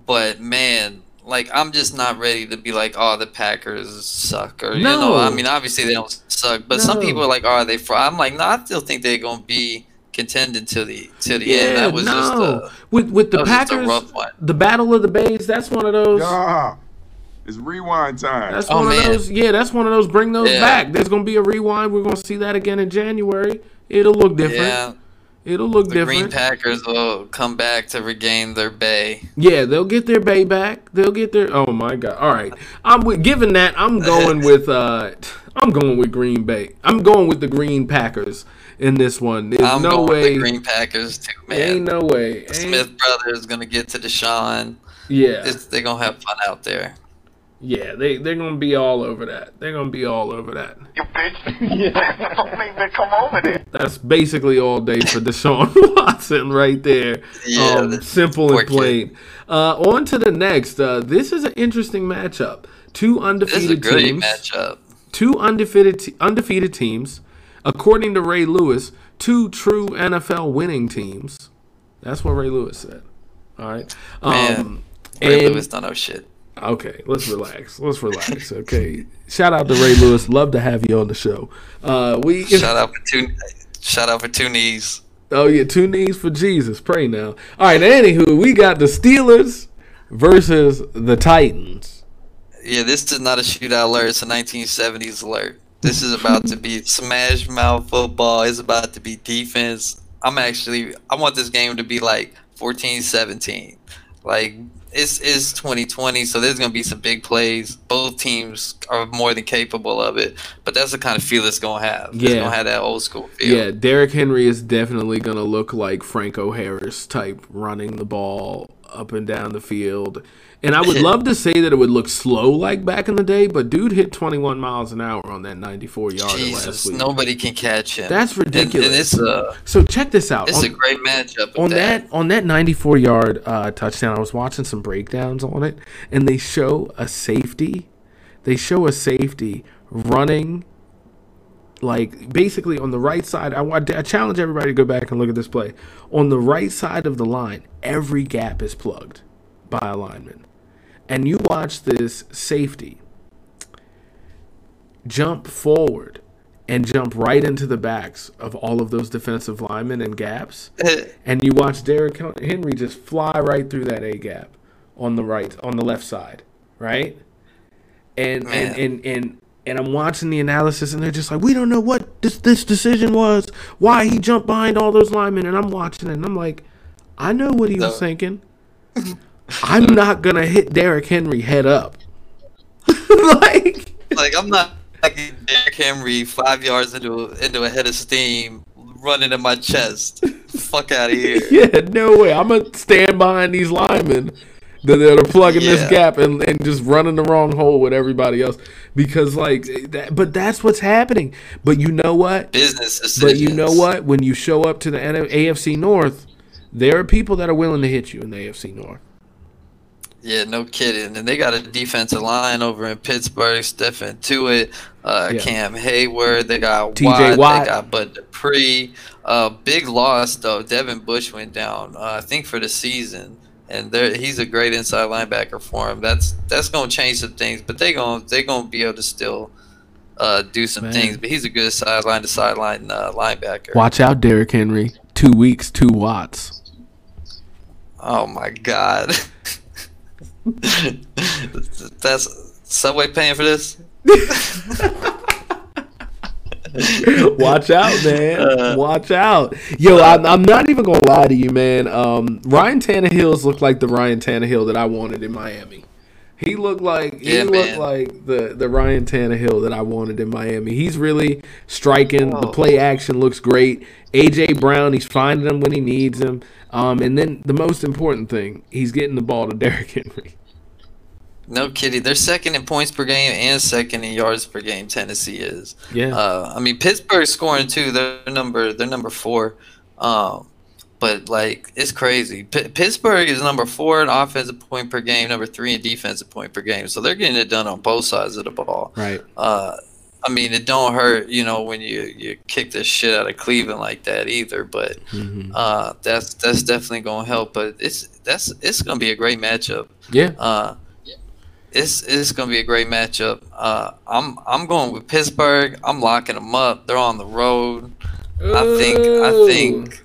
but man, like I'm just not ready to be like, oh, the Packers suck, or you No. know, I mean, obviously they don't suck, but some people are like, oh, are they? Fr-? I'm like, no, I still think they're gonna be contending till the till the end. That was just a, with with the that was just a Packers, rough one. the Battle of the Bays. That's one of those. Yeah. It's rewind time. That's Oh, one of those. Yeah, that's one of those. Bring those Yeah. back. There's gonna be a rewind. We're gonna see that again in January. It'll look different. yeah. It'll look different. The Green. Packers will come back to regain their bay. Yeah, they'll get their bay back. They'll get their. Oh my god! All right, I'm with, given that. I'm going [LAUGHS] with. uh I'm going with Green Bay. I'm going with the Green Packers in this one. There's I'm no going way. with the Green Packers too, man. Ain't no way. The Ain't- Smith brothers gonna get to Deshaun. yeah, It's, they're gonna have fun out there. Yeah. They they're gonna be all over that. They're gonna be all over that. You bitch. yeah, Don't make me come over there. That's basically all day for [LAUGHS] Deshaun Watson right there. Yeah, um, simple and plain. Uh, on to the next. Uh, this is an interesting matchup. Two This is a undefeated great teams. matchup. Two undefeated te- undefeated teams. According to Ray Lewis, two true NFL winning teams. That's what Ray Lewis said. All right. Um, Man. Ray And- Lewis don't know shit. Okay, let's relax. Let's relax. Okay. Shout out to Ray Lewis. Love to have you on the show. Uh, we Shout out for two. Shout out for two knees. Oh yeah, two knees for Jesus. Pray now. All right. Anywho, we got the Steelers versus the Titans. Yeah, this is not a shootout alert. It's a 1970s alert. This is about to be smash mouth football. It's about to be defense. I'm actually, I want this game to be like 14 17. Like, it's, it's 2020, so there's going to be some big plays. Both teams are more than capable of it, but that's the kind of feel it's going to have. It's Yeah. going to have that old school feel. Yeah, Derrick Henry is definitely gonna look like Franco Harris type, running the ball up and down the field. And I would [LAUGHS] love to say that it would look slow like back in the day, but dude hit 21 miles an hour on that 94 yarder last week. nobody can catch him. That's ridiculous. And, it's a, So check this out. it's On- a great matchup. on with that on that 94 yard uh, touchdown, I was watching some breakdowns on it, and they show a safety. They show a safety running, like basically on the right side. I, I challenge everybody to go back and look at this play. On the right side of the line, every gap is plugged by a lineman, and you watch this safety jump forward and jump right into the backs of all of those defensive linemen and gaps [LAUGHS] and you watch Derrick Henry just fly right through that A gap on the right on the left side, right? And and, and and and I'm watching the analysis and they're just like, we don't know what this this decision was, why he jumped behind all those linemen, and I'm watching it and I'm like, I know what he was thinking. [LAUGHS] I'm not gonna hit Derrick Henry head up. [LAUGHS] like like I'm not like Derrick Henry five yards into into a head of steam running in my chest. Fuck out of here. [LAUGHS] Yeah, no way. I'm gonna stand behind these linemen that, that are plugging this gap and, and just running the wrong hole with everybody else because like that. But that's what's happening. But you know what? Business decisions. But you know what? When you show up to the AFC North, there are people that are willing to hit you in the AFC North. Yeah, no kidding. And they got a defensive line over in Pittsburgh, Stephen Tuitt, uh, Yeah. Cam Heyward. They got TJ Watt, Watt. They got Bud Dupree. Uh, big loss though. Devin Bush went down. Uh, I think for the season. And there, he's a great inside linebacker for him. That's that's gonna change some things, but they're gonna they gonna be able to still uh, do some Man. things. But he's a good sideline to sideline uh, linebacker. Watch out, Derrick Henry. Two weeks, two watts. Oh my god. [LAUGHS] [LAUGHS] That's Subway paying for this? [LAUGHS] Watch out, man. Uh, Watch out. Yo, I'm, I'm not even gonna lie to you, man. Um, Ryan Tannehill's looked like the Ryan Tannehill that I wanted in Miami. He looked like he Yeah, looked man. like the the Ryan Tannehill that I wanted in Miami. He's really striking. The Oh. play action looks great. AJ Brown, he's finding him when he needs him. Um, and then the most important thing, he's getting the ball to Derrick Henry. No kidding. They're second in points per game and second in yards per game. Tennessee is. Yeah. Uh, I mean Pittsburgh's scoring too. They're number they're number four. Um, but like it's crazy. P- Pittsburgh is number four in offensive point per game, number three in defensive point per game. So they're getting it done on both sides of the ball. Right. Uh, I mean, it don't hurt, you know, when you you kick the shit out of Cleveland like that either. But Mm-hmm. uh, that's that's definitely gonna help. But it's that's it's gonna be a great matchup. Yeah. Uh, it's it's gonna be a great matchup. Uh, I'm I'm going with Pittsburgh. I'm locking them up. They're on the road. I think I think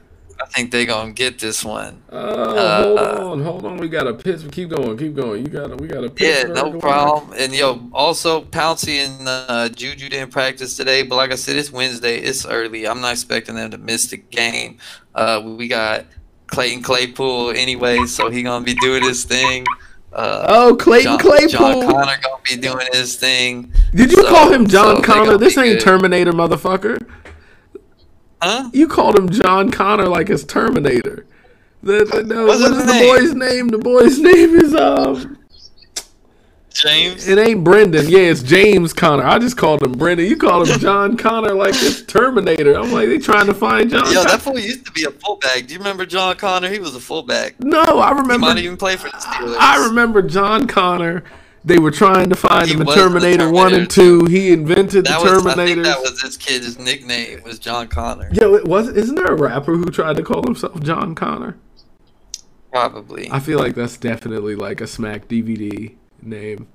think they're gonna get this one. Oh, hold Uh, on, hold on. We got a Pittsburgh. Keep going, keep going. You got a, we got a Yeah, no problem. And yo, also Pouncey and uh, Juju didn't practice today, but like I said, it's Wednesday. It's early. I'm not expecting them to miss the game. Uh, we got Clayton Claypool anyway, so he gonna be doing his thing. Uh, Oh, Clayton John, Claypool. John Connor gonna be doing his thing. Did you So- call him John so Connor? This ain't good. Terminator, motherfucker. Huh? You called him John Connor like it's Terminator. The, the, no, What's what his is the boy's name? The boy's [LAUGHS] name is um. James. It ain't Brendan. Yeah, it's James Conner. I just called him Brendan. You called him [LAUGHS] John Connor like it's Terminator. I'm like they trying to find John. Yo, Connor. that fool used to be a fullback. Do you remember John Connor? He was a fullback. No, I He remember. might even play for the Steelers. I remember John Connor. They were trying to find He him in the Terminator One and Two. He invented That the was I think that was this kid's nickname was John Connor. Yo, it was isn't there a rapper who tried to call himself John Connor? Probably. I feel like that's definitely like a Smack DVD name.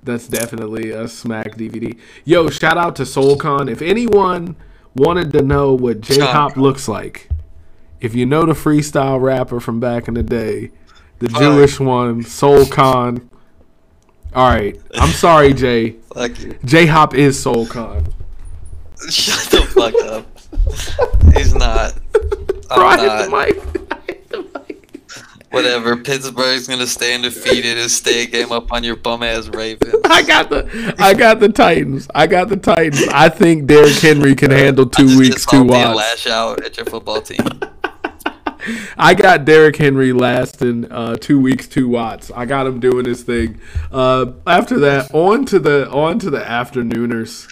That's definitely a Smack DVD. Yo, shout out to SoulCon. If anyone wanted to know what J Hop looks like, if you know the freestyle rapper from back in the day, the Jewish one, SoulCon. All right, I'm sorry, Jay. Fuck you. J Hop is SoulCon. Shut the fuck up. He's not. I'm Bro, I hit the not. mic. I [LAUGHS] hit the mic. Whatever. Pittsburgh's gonna stay undefeated and stay a game up on your bum ass Ravens. [LAUGHS] I got the I got the Titans. I got the Titans. I think Derrick Henry can handle I two just weeks, two them watts. lash out at your football team. I got Derrick Henry lasting uh, two weeks, two watts. I got him doing his thing. Uh, after that, on to the on to the afternooners.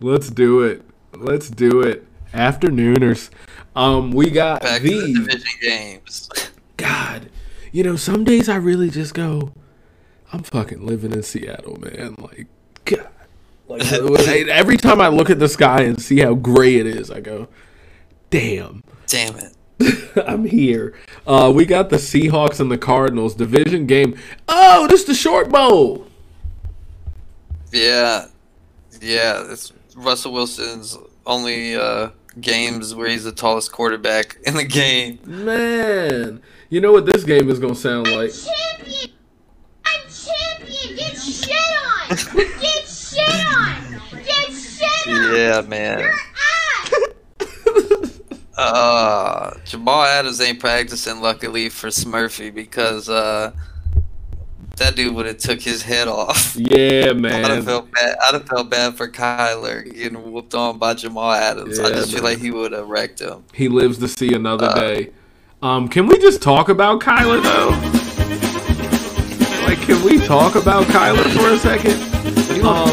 Let's do it. Let's do it. Afternooners. Um, we got Back the the division games. God. You know, some days I really just go, I'm fucking living in Seattle, man. Like, God. Like [LAUGHS] every time I look at the sky and see how gray it is, I go, damn. Damn it. [LAUGHS] I'm here. Uh, we got the Seahawks and the Cardinals division game. Oh, this is the short bowl. Yeah, yeah. It's Russell Wilson's only uh, games where he's the tallest quarterback in the game. Man, you know what this game is gonna sound like? champion! I'm champion! Get shit on! Get shit on! Get shit on! [LAUGHS] Yeah, man. Your ass! Uh, Jamal Adams ain't practicing, luckily for Smurfy, because uh, that dude would have took his head off. Yeah, man. [LAUGHS] I'd have man. felt bad. I'd have felt bad for Kyler getting whooped on by Jamal Adams. I Yeah, just feel like he would have wrecked him. He lives to see another Uh, day. Um, can we just talk about Kyler though? Like, can we talk about Kyler for a second? Um,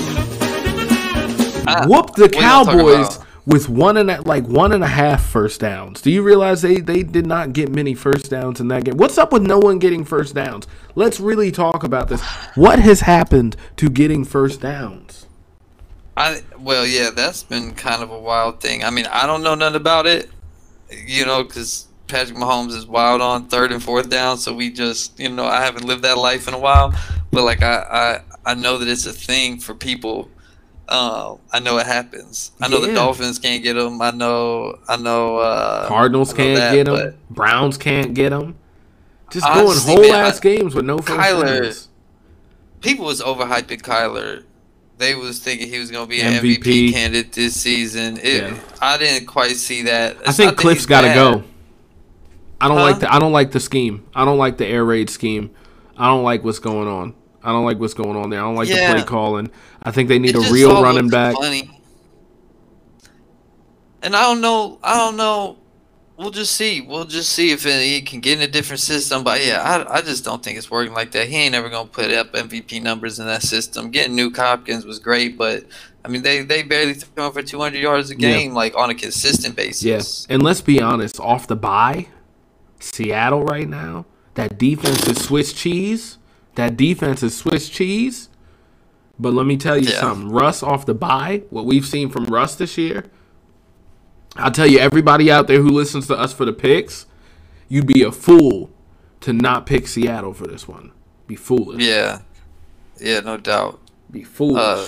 whoop the what you gonna talk Cowboys? With one and a, like one and a half first downs. Do you realize they they did not get many first downs in that game? What's up with no one getting first downs? Let's really talk about this. What has happened to getting first downs? I well, yeah, that's been kind of a wild thing. I mean, I don't know nothing about it, you know, because Patrick Mahomes is wild on third and fourth down. So we just, you know, I haven't lived that life in a while, but like I, I, I know that it's a thing for people. Uh, I know it happens. I know Yeah. the Dolphins can't get them. I know, I know. Uh, Cardinals I know can't that, get them. Browns can't get them. Just Honestly, going whole man, ass I- games with no first Kyler- downs. people was overhyping Kyler. They was thinking he was gonna be an MVP. MVP, candidate this season. It, Yeah. I didn't quite see that. I think Kliff's got to go. I don't Huh? like the I don't like the scheme. I don't like the air raid scheme. I don't like what's going on. I don't like what's going on there. I don't like Yeah. the play calling. I think they need It a real running back. Funny. And I don't know. I don't know. We'll just see. We'll just see if he can get in a different system. But yeah, I, I just don't think it's working like that. He ain't ever gonna put up MVP numbers in that system. Getting Nuk Hopkins was great, but I mean they they barely throw for 200 yards a Yeah. game like on a consistent basis. Yes. And let's be honest, off the bye, Seattle right now, that defense is Swiss cheese. That defense is Swiss cheese. But let me tell you Yeah. something. Russ off the bye, what we've seen from Russ this year, I'll tell you, everybody out there who listens to us for the picks, you'd be a fool to not pick Seattle for this one. Be foolish. Yeah. Yeah, no doubt. Be foolish. Uh,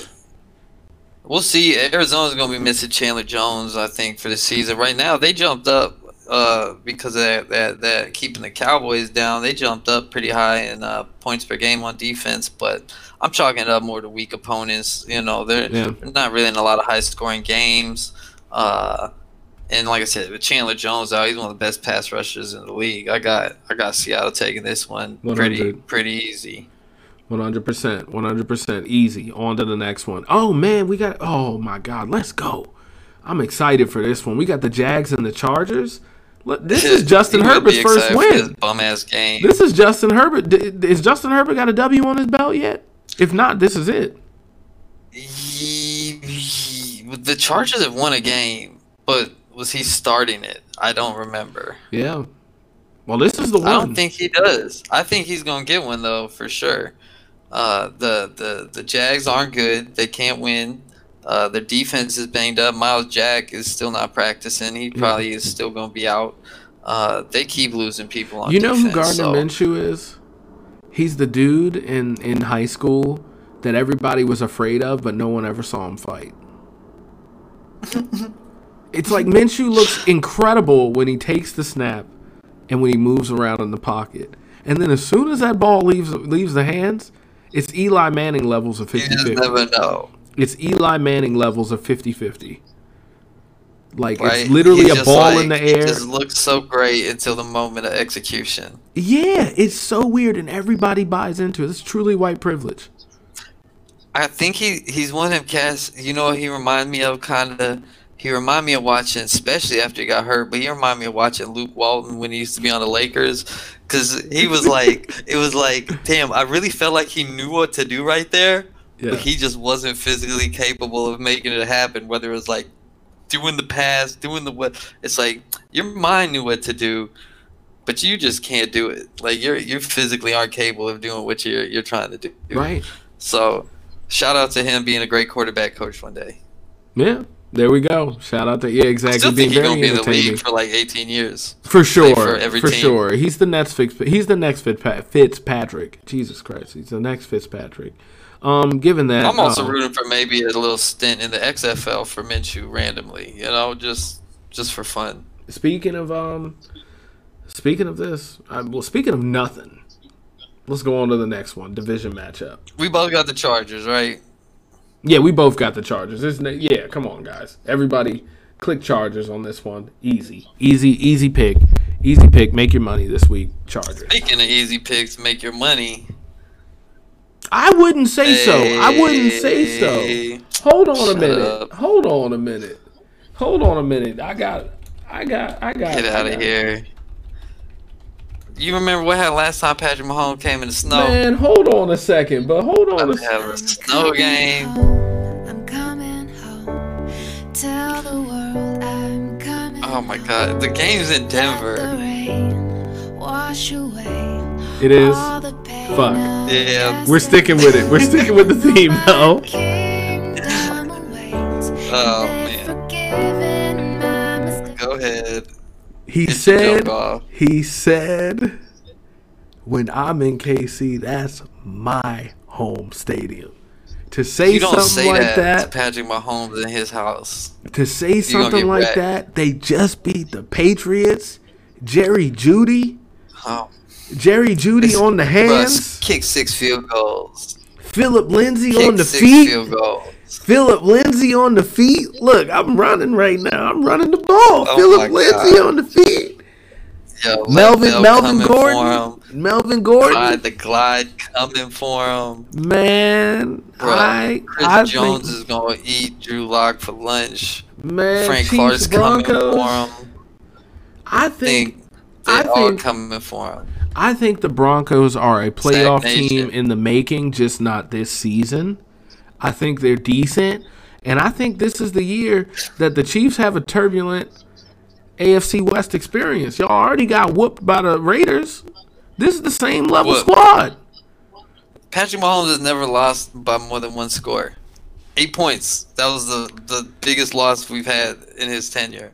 We'll see. Arizona's going to be missing Chandler Jones, I think, for the season. Right now, they jumped up uh, because of that, that, that keeping the Cowboys down. They jumped up pretty high in uh, points per game on defense, but I'm chalking it up more to weak opponents. You know, they're, Yeah. they're not really in a lot of high scoring games. Uh, and like I said, with Chandler Jones out, he's one of the best pass rushers in the league. I got I got Seattle taking this one pretty pretty easy. One hundred percent, one hundred percent, easy. On to the next one. Oh man, we got. Oh my God, let's go! I'm excited for this one. We got the Jags and the Chargers. This is [LAUGHS] Justin He Herbert's first excited for this win. Bum ass game. This is Justin Herbert. Is Justin Herbert got a W on his belt yet? If not, this is it. He, he- the Chargers have won a game, but was he starting it? I don't remember. Yeah. Well, this is the one. I don't think he does. I think he's gonna get one though for sure. Uh, the the the Jags aren't good. They can't win. Uh, their defense is banged up. Myles Jack is still not practicing. He probably is still gonna be out. uh, they keep losing people on You know who Gardner so- Minshew is? He's the dude in in high school that everybody was afraid of, but no one ever saw him fight. [LAUGHS] it's like Minshew looks incredible when he takes the snap and when he moves around in the pocket. And then as soon as that ball leaves leaves the hands, it's Eli Manning levels of 50 You 50 just never know. It's Eli Manning levels of 50-50. Like Right? it's literally He a ball like, in the he air. just looks so great until the moment of execution. Yeah, it's so weird and everybody buys into it. It's truly white privilege. I think he he's one of cats. You know, he reminded me of kind of. He reminded me of watching, especially after he got hurt. But he reminded me of watching Luke Walton when he used to be on the Lakers, because he was like, [LAUGHS] it was like, damn, I really felt like he knew what to do right there, Yeah. but he just wasn't physically capable of making it happen. Whether it was like doing the pass, doing the what, it's like your mind knew what to do, but you just can't do it. Like you're you physically aren't capable of doing what you're you're trying to do. Right. So, shout out to him being a great quarterback coach one day. Yeah. There we go. Shout out to yeah, exactly. still think he's gonna be in the league for like 18 years. For sure, for sure. He's the next Fitz, He's the next Fitzpatrick. Jesus Christ, he's the next Fitzpatrick. Um, given that, I'm also uh, rooting for maybe a little stint in the XFL for Minshew randomly. You know, just just for fun. Speaking of um, speaking of this, I, well, speaking of nothing, let's go on to the next one. Division matchup. We both got the Chargers, right? Yeah, we both got the Chargers. Isn't it? Yeah, come on, guys. Everybody, click Chargers on this one. Easy, easy, easy pick. Easy pick. Make your money this week. Chargers. Speaking of easy picks, make your money. I wouldn't say so. I wouldn't say so. Hold on Shut a minute. up. Hold on a minute. Hold on a minute. I got. I got. I got. Get out got- of here. You remember what happened last time Patrick Mahomes came in the snow? Man, hold on a second. But hold on a About to have a snow game. I'm coming home. Tell the world I'm coming. Oh my god, the game's in The Denver. rain wash away It is. all the pain Fuck. of Yeah. We're sticking with it. We're sticking with the theme now. kingdom awaits. Oh man, forgiven my mistakes. go ahead. He It's said. He said. When I'm in KC, that's my home stadium. To say You don't something say like that, that to Patrick Mahomes in his house. To say gonna something like wrecked. that, they just beat the Patriots. Jerry Jeudy, Oh, Jerry Jeudy on the hands. kick six field goals. Phillip Lindsay Kick on the six feet. Phillip Lindsay on the feet. Look, I'm running right now. I'm running the ball. Oh Phillip Lindsay God. on the feet. Yo, Melvin Melvin Gordon. For Melvin. Gordon. Clyde the glide coming for him. Man, Bro, I Chris I Jones think, is gonna eat Drew Lock for lunch. man Frank Chiefs Clark's coming for him. I think think they I are think- coming for him. I think the Broncos are a playoff team in the making, just not this season. I think they're decent, and I think this is the year that the Chiefs have a turbulent AFC West experience. Y'all already got whooped by the Raiders. This is the same level Whoop. squad. Patrick Mahomes has never lost by more than one score. Eight points. That was the, the biggest loss we've had in his tenure.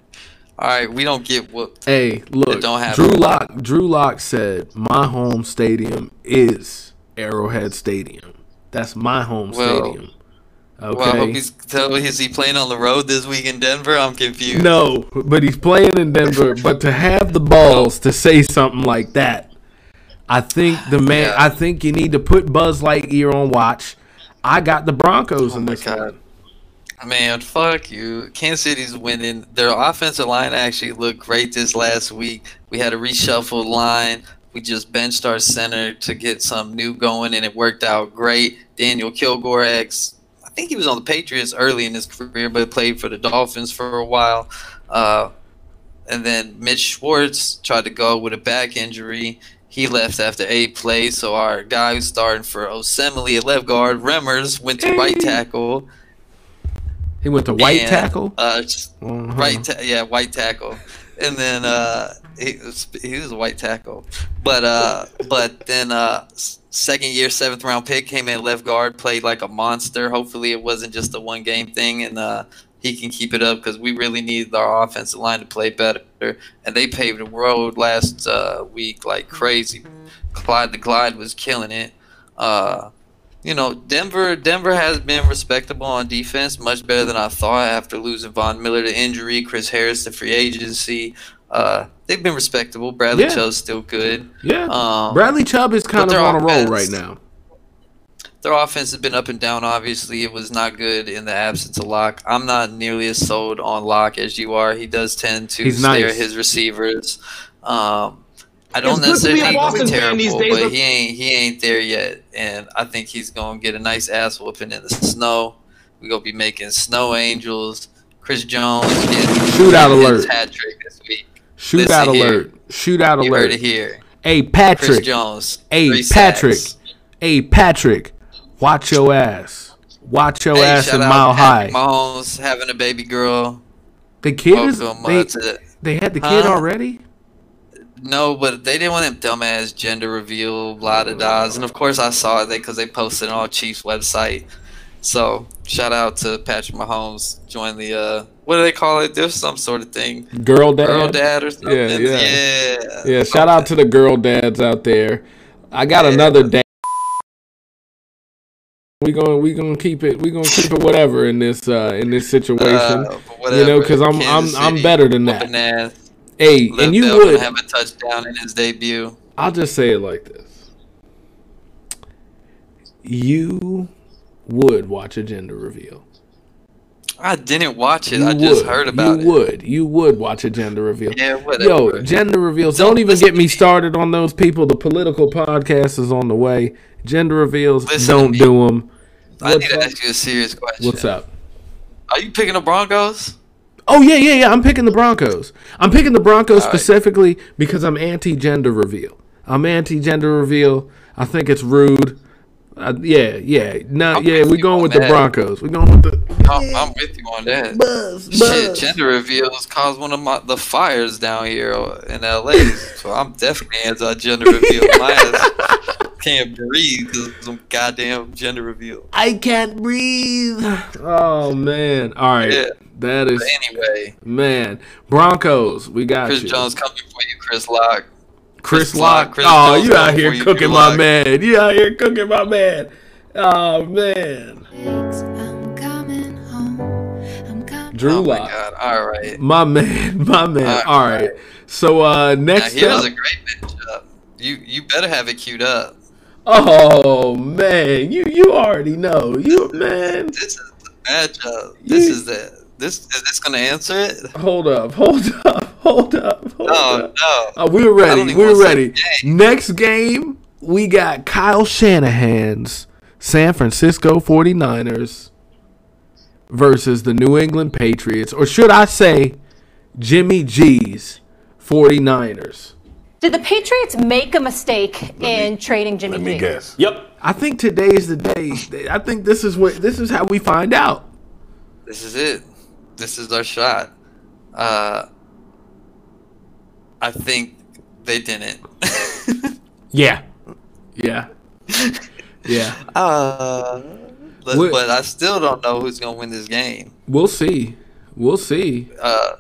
All right, we don't get whooped. Hey, look, don't happen. Drew Lock. Drew Lock said, "My home stadium is Arrowhead Stadium. That's my home Well, stadium." Okay. Well, I hope he's tell is he playing on the road this week in Denver? I'm confused. No, but he's playing in Denver. [LAUGHS] but to have the balls to say something like that, I think the man. Yeah. I think you need to put Buzz Lightyear on watch. I got the Broncos Oh in this God. one. Man, fuck you. Kansas City's winning. Their offensive line actually looked great this last week. We had a reshuffled line. We just benched our center to get some new going, and it worked out great. Daniel Kilgore, I think he was on the Patriots early in his career, but played for the Dolphins for a while. Uh, and then Mitch Schwartz tried to go with a back injury. He left after eight plays, so our guy who's starting for Osemele at left guard, Remmers, went to right tackle. He went to white And, tackle. Uh, just Uh-huh. right, ta- yeah, white tackle, and then uh, he was he was a white tackle, but uh, but then uh, second year seventh round pick came in left guard, played like a monster. Hopefully, it wasn't just a one game thing, and uh, he can keep it up because we really need our offensive line to play better. And they paved the road last uh, week like crazy. Clyde the Glide was killing it. Uh, you know, Denver Denver has been respectable on defense, much better than I thought after losing Von Miller to injury, Chris Harris to free agency. Uh, they've been respectable. Bradley Yeah. Chubb's still good. Yeah. Um, Bradley Chubb is kind of on a roll right now. Their offense has been up and down. Obviously, it was not good in the absence of Lock. I'm not nearly as sold on Lock as you are. He does tend to He's stare nice. at his receivers. Um, I don't It's good to be necessarily a think Boston he's fan terrible, these days, but but- he ain't he ain't there yet. And I think he's gonna get a nice ass whooping in the snow. We gonna be making snow angels. Chris Jones getting Shootout getting alert. his hat trick this week. Shootout Listen here. alert. Shootout You alert. heard it here. Hey Chris Patrick. Jones. Hey Patrick. sacks. Hey Patrick. Watch your ass. Watch your Hey, ass shout in out mile high. Patrick Mahomes having a baby girl. The kid is Welcome, they, they had the kid Huh? already? No, but they didn't want them dumbass gender reveal, blah da da's, and of course I saw it because they posted it on Chiefs website. So shout out to Patrick Mahomes. Join the uh, what do they call it? There's some sort of thing. Girl dad. Girl dad or something. Yeah, yeah. yeah. Yeah, shout out to the girl dads out there. I got another dad. We going we gonna keep it we gonna keep it whatever in this uh in this situation. Uh, you know, because I'm I'm I'm better than that. Hey, Lev and you Bell would have a touchdown in his debut. I'll just say it like this. You would watch a gender reveal. I didn't watch it. You I just would. heard about you it. You would. You would watch a gender reveal. Yeah, whatever. Yo, gender reveals. Don't, even get me started on those people. The political podcast is on the way. Gender reveals. Listen don't do them. I What's need to up? ask you a serious question. What's up? Are you picking the Broncos? Oh yeah, yeah, yeah. I'm picking the Broncos. I'm picking the Broncos All right. specifically because I'm anti-gender reveal. I'm anti-gender reveal. I think it's rude. Uh, yeah, yeah. No, I'm yeah. We you going on with the. Broncos. We're going with the. I'm, I'm with you on that. Buzz, Shit, buzz. gender reveals caused one of my the fires down here in LA. so I'm definitely anti gender reveal. My ass [LAUGHS] can't breathe because of some goddamn gender reveal. I can't breathe. Oh man. All right. Yeah. That is But anyway, man. Broncos. We got Chris you. Jones coming for you, Chris Lock. Chris Chris Lock, Lock. Chris oh, Jones you out here you, cooking my Lock. man. You out here cooking my man. Oh man. I'm coming home. I'm coming. Drew oh my Lock. All right. My man, [LAUGHS] my man. Alright, All right. So uh Now, next here's up. a great matchup. You you better have it queued up. Oh man, you you already know. You man. This is the matchup. This You- is the this is this gonna answer it? Hold up, hold up, hold up, hold No, up. no. Uh, we're ready. We're ready. game. Next game, we got Kyle Shanahan's San Francisco 49ers versus the New England Patriots, or should I say Jimmy G's 49ers. Did the Patriots make a mistake in trading Jimmy Let me guess. Yep. I think today is the day. I think this is what this is how we find out. This is it. This is our shot. Uh, I think they didn't. [LAUGHS] Yeah. Yeah. Yeah. [LAUGHS] uh, but, What- but I still don't know who's gonna win this game. We'll see. We'll see. Uh,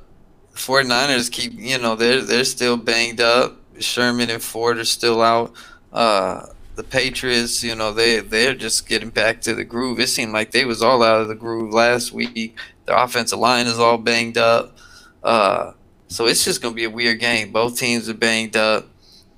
49ers keep, you know, they're they're still banged up. Sherman and Ford are still out. Uh, the Patriots, you know, they they're just getting back to the groove. It seemed like they was all out of the groove last week. Their offensive line is all banged up. Uh, so it's just gonna be a weird game. Both teams are banged up.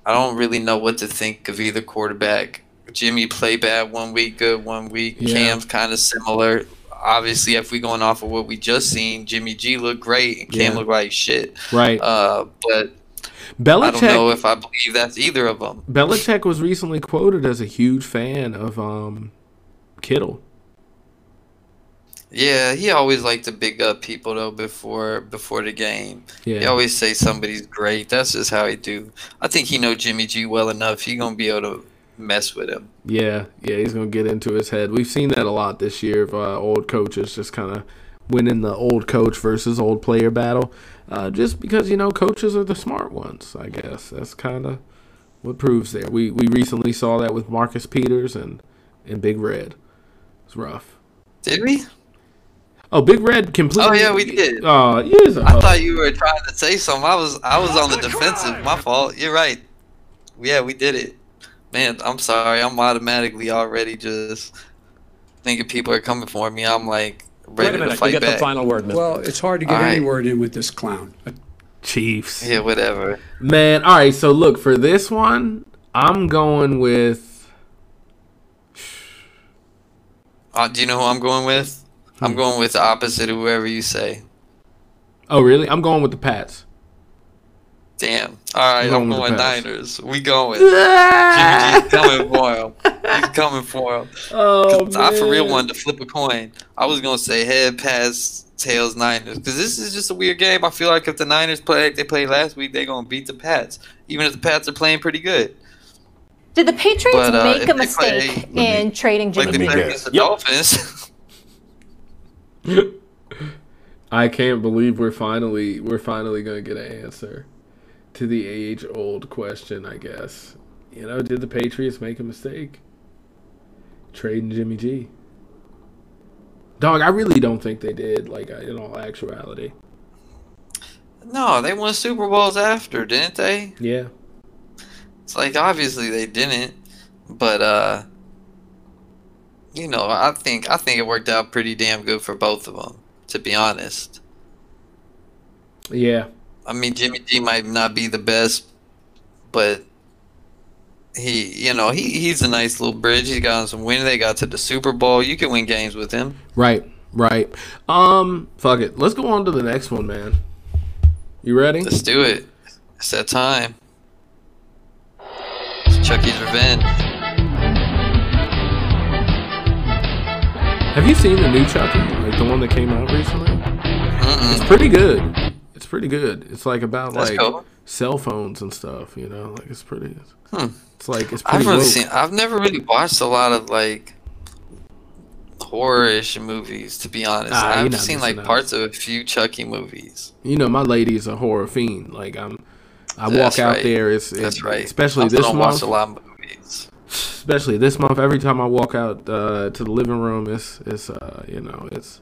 I don't really know what to think of either quarterback. Jimmy played bad one week, good one week. Yeah. Cam's kind of similar. Obviously, if we're going off of what we just seen, Jimmy G looked great and Cam Yeah. looked like shit. Right. Uh, but I Belichick. don't know if I believe that's either of them. Belichick was recently quoted as a huge fan of um, Kittle. Yeah, he always liked to big up people though before before the game. Yeah. He always say somebody's great. That's just how he do. I think he know Jimmy G well enough. He gonna be able to mess with him. Yeah, yeah, he's gonna get into his head. We've seen that a lot this year of uh, old coaches just kind of winning the old coach versus old player battle, uh, just because you know coaches are the smart ones. I guess that's kind of what proves there. We we recently saw that with Marcus Peters and and Big Red. It's rough. Did we? Oh, Big Red completely. Oh yeah, we did. Oh, yeah. I thought you were trying to say something. I was I was on the defensive. My fault. You're right. Yeah, we did it. Man, I'm sorry. I'm automatically already just thinking people are coming for me. I'm like ready Wait a to minute. You get back. the final word, man. Well, it's hard to get All any right. word in with this clown. Chiefs. Yeah, whatever. Man, all right. So look for this one. I'm going with. Uh, do you know who I'm going with? I'm going with the opposite of whoever you say. Oh really? I'm going with the Pats. Damn. All right, I'm I'm going with going the Niners. We going. [LAUGHS] Jimmy G's coming for him. He's coming for him. Oh, 'Cause I for real man. wanted to flip a coin. I was gonna say head pass, tails Niners because this is just a weird game. I feel like if the Niners play like they played last week, they're gonna beat the Pats, even if the Pats are playing pretty good. Did the Patriots But, uh, make a they play- mistake in trading Jimmy they G? play against the Dolphins. [LAUGHS] [LAUGHS] I can't believe we're finally we're finally gonna get an answer to the age old question. I guess you know, did the Patriots make a mistake trading Jimmy G? Dog, I really don't think they did. Like uh, in all actuality, no, they won Super Bowls after, didn't they? yeah. It's like obviously they didn't, but uh, you know, I think I think it worked out pretty damn good for both of them. To be honest, Yeah, I mean Jimmy G might not be the best, but he, you know, he he's a nice little bridge. He got some win. They got to the Super Bowl. You can win games with him. right, right. Um, fuck it. Let's go on to the next one, man. You ready? Let's do it. It's that time. It's Chucky's revenge. Have you seen the new Chucky, like the one that came out recently? It's Mm-mm. pretty good. It's pretty good. It's like about That's like cool. cell phones and stuff. You know, like it's pretty. It's, Hmm. it's like it's pretty. I've really woke. seen. I've never really watched a lot of like horror-ish movies. To be honest, Ah, I've seen like parts of a few Chucky movies. You know, my lady is a horror fiend. Like I'm, I That's walk out right. there. It's, That's it- right. Especially I this month. watch a lot. Especially this month. Every time I walk out uh, to the living room, it's it's uh, you know it's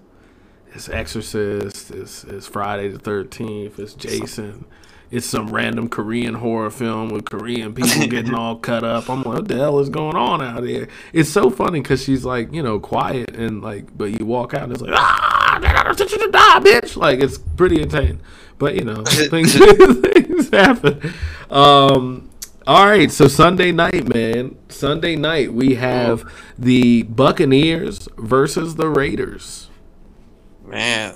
it's Exorcist. It's it's Friday the Thirteenth. It's Jason. It's some random Korean horror film with Korean people [LAUGHS] getting all cut up. I'm like, what the hell is going on out here? It's so funny because she's like, you know, quiet and like, but you walk out and it's like, ah, they got to you to die, bitch. Like it's pretty insane. But you know, [LAUGHS] things [LAUGHS] things happen. Um, all right, so Sunday night, man. Sunday night we have the Buccaneers versus the Raiders. Man,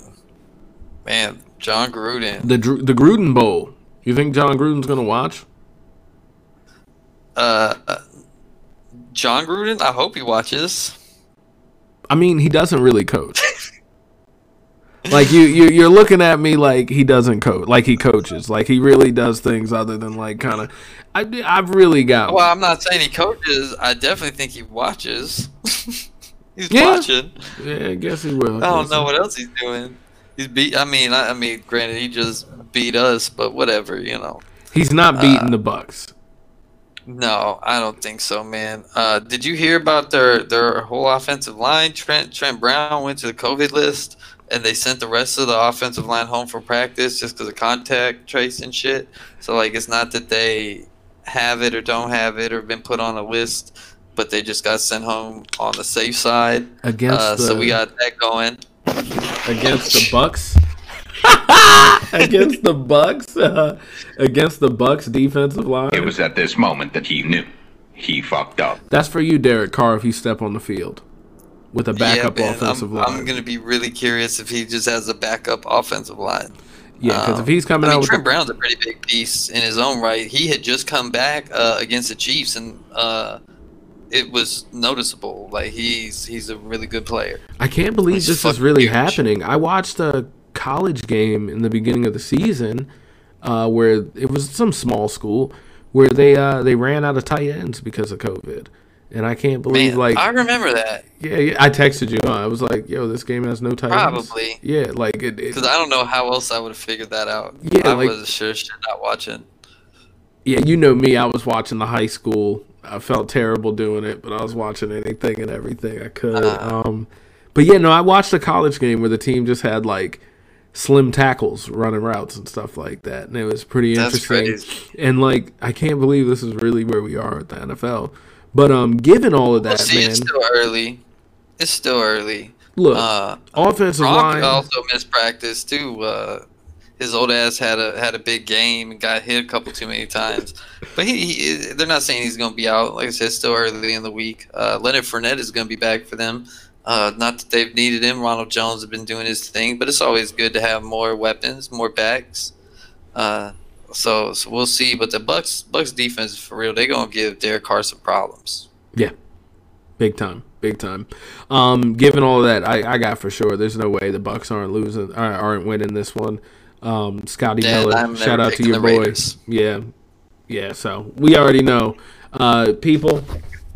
man, Jon Gruden. The the Gruden Bowl. You think Jon Gruden's gonna watch? Uh, uh, Jon Gruden. I hope he watches. I mean, he doesn't really coach. Like you, you, you're looking at me like he doesn't coach, like he coaches, like he really does things other than like kind of. I, I've really got. Well, I'm not saying he coaches. I definitely think he watches. [LAUGHS] he's Yeah. watching. Yeah, I guess he will. I don't know what else he's doing. He's beat. I mean, I, I mean, granted, he just beat us, but whatever, you know. He's not beating Uh, the Bucs. No, I don't think so, man. Uh, did you hear about their their whole offensive line? Trent Trent Brown went to the COVID list, and they sent the rest of the offensive line home for practice just because of contact tracing shit. So like, it's not that they have it or don't have it or been put on a list, but they just got sent home on the safe side. Against uh, so we got that going. against the Bucs. [LAUGHS] against the Bucs. Uh, [LAUGHS] against the Bucs defensive line. It was at this moment that he knew he fucked up. That's for you, Derek Carr, if you step on the field with a backup yeah, offensive I'm, line. I'm gonna be really curious if he just has a backup offensive line. Yeah, 'cause if Um, he's coming I mean, out Trent the- Brown's a pretty big piece in his own right. He had just come back uh, against the Chiefs, and uh, it was noticeable. Like he's he's a really good player. I can't believe He's this is really huge. happening. I watched a college game in the beginning of the season uh, where it was some small school where they uh, they ran out of tight ends because of COVID, and I can't believe Man, like I remember that yeah, yeah I texted you. Huh? I was like, yo, this game has no ends. Probably. Yeah, like it, it because I don't know how else I would have figured that out. Yeah, I like- was sure shit not watching. Yeah, you know me. I was watching the high school. I felt terrible doing it, but I was watching anything and everything I could. Uh-huh. Um, But yeah, no, I watched a college game where the team just had like slim tackles running routes and stuff like that, and it was pretty That's interesting. crazy. And like, I can't believe this is really where we are at the NFL. But um, given all of that, Well, see, man, it's still early. It's still early. look, Uh, offensive Gronk line. also missed practice too. Uh, his old ass had a had a big game and got hit a couple too many times. But he, he they're not saying he's going to be out. Like I said, it's still early in the week. Uh, Leonard Fournette is going to be back for them. Uh, not that they've needed him. Ronald Jones has been doing his thing, but it's always good to have more weapons, more backs. Uh, so, so we'll see. But the Bucs Bucs defense for real, they're going to give Derek Carr some problems. Yeah, big time, big time. Um, given all of that, I, I got for sure. There's no way the Bucs aren't losing, uh, aren't winning this one. Um, Scotty Miller, shout out to your boys. Yeah, yeah. So we already know. Uh, people,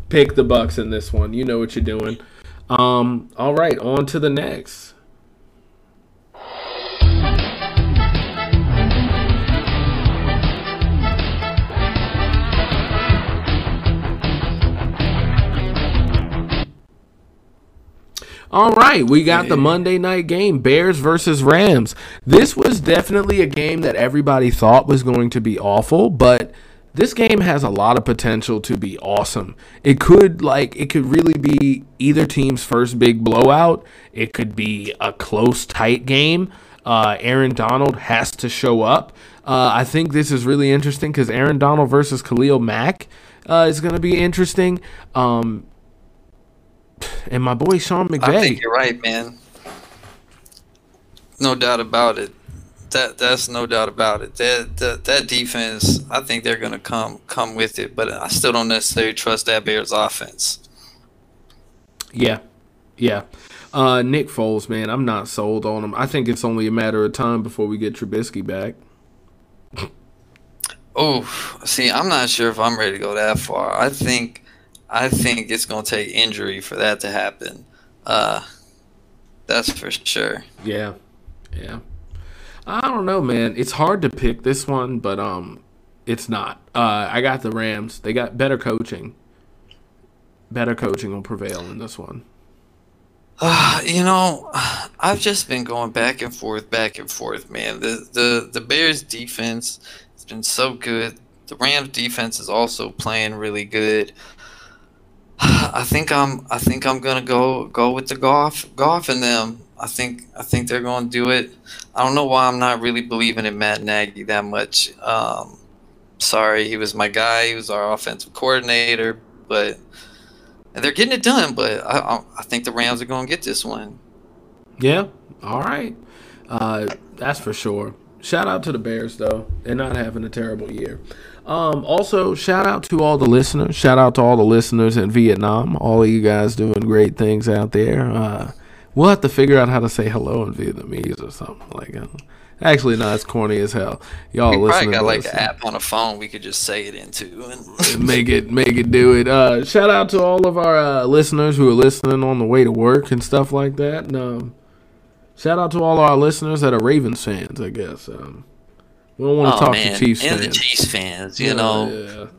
pick the Bucs in this one. You know what you're doing. Um, all right, on to the next. All right, we got the Monday night game, Bears versus Rams. This was definitely a game that everybody thought was going to be awful, but this game has a lot of potential to be awesome. It could like it could really be either team's first big blowout. It could be a close tight game. Uh, Aaron Donald has to show up. Uh, I think this is really interesting because Aaron Donald versus Khalil Mack uh, is going to be interesting. Um, and my boy Sean McVay. I think you're right, man. No doubt about it. That that's no doubt about it. That that, that defense, I think they're gonna come come with it, but I still don't necessarily trust that Bears offense. Yeah, yeah. Uh, Nick Foles, man, I'm not sold on him. I think it's only a matter of time before we get Trubisky back. Oh, see, I'm not sure if I'm ready to go that far. I think I think it's gonna take injury for that to happen. Uh, that's for sure. Yeah, yeah. I don't know, man. It's hard to pick this one, but um, it's not. Uh, I got the Rams. They got better coaching. Better coaching will prevail in this one. Uh, you know, I've just been going back and forth, back and forth, man. The the the Bears defense has been so good. The Rams defense is also playing really good. [SIGHS] I think I'm I think I'm gonna go go with the golf golf in them. I think I think they're gonna do it. I don't know why I'm not really believing in Matt Nagy that much. Um, sorry, he was my guy. He was our offensive coordinator, but and they're getting it done. But I I, I think the Rams are gonna get this one. Yeah. All right. Uh, that's for sure. Shout out to the Bears though. They're not having a terrible year. Um, also, shout out to all the listeners. Shout out to all the listeners in Vietnam. All of you guys doing great things out there. Uh, we'll have to figure out how to say hello in Vietnamese or something like that. Actually, no, it's corny as hell. Y'all we listening probably got like an app on a phone we could just say it into. And and [LAUGHS] make it make it do it. Uh, shout out to all of our uh, listeners who are listening on the way to work and stuff like that. And, um, shout out to all our listeners that are Ravens fans. I guess um, we don't want to oh talk man, to Chiefs and fans. the Chiefs fans, you Yeah, know,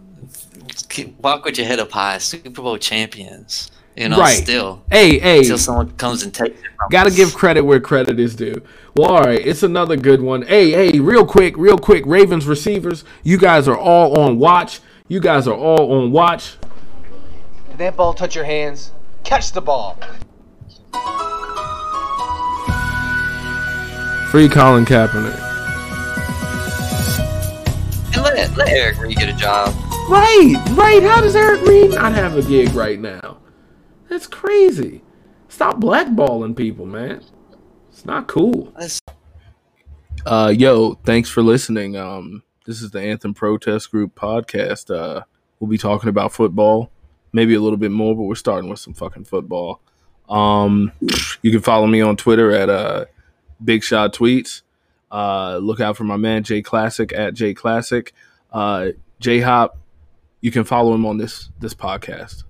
yeah. walk with your head up high. Super Bowl champions, you know. Right. Still, Hey, hey. Until someone comes and takes it. from Got to us. give credit where credit is due. Well, all right, it's another good one. Hey, hey, real quick, real quick, Ravens receivers, you guys are all on watch. You guys are all on watch. Did that ball touch your hands? Catch the ball. Free Colin Kaepernick. And let, let Eric Reid get a job. Right, right. How does Eric Reid not have a gig right now? That's crazy. Stop blackballing people, man. It's not cool. Uh, yo, thanks for listening. Um, this is the Anthem Protest Group podcast. Uh, we'll be talking about football, maybe a little bit more, but we're starting with some fucking football. Um, you can follow me on Twitter at uh, Big Shot Tweets. Uh, look out for my man Jay Classic at Jay Classic. Uh, J Hop, you can follow him on this this podcast.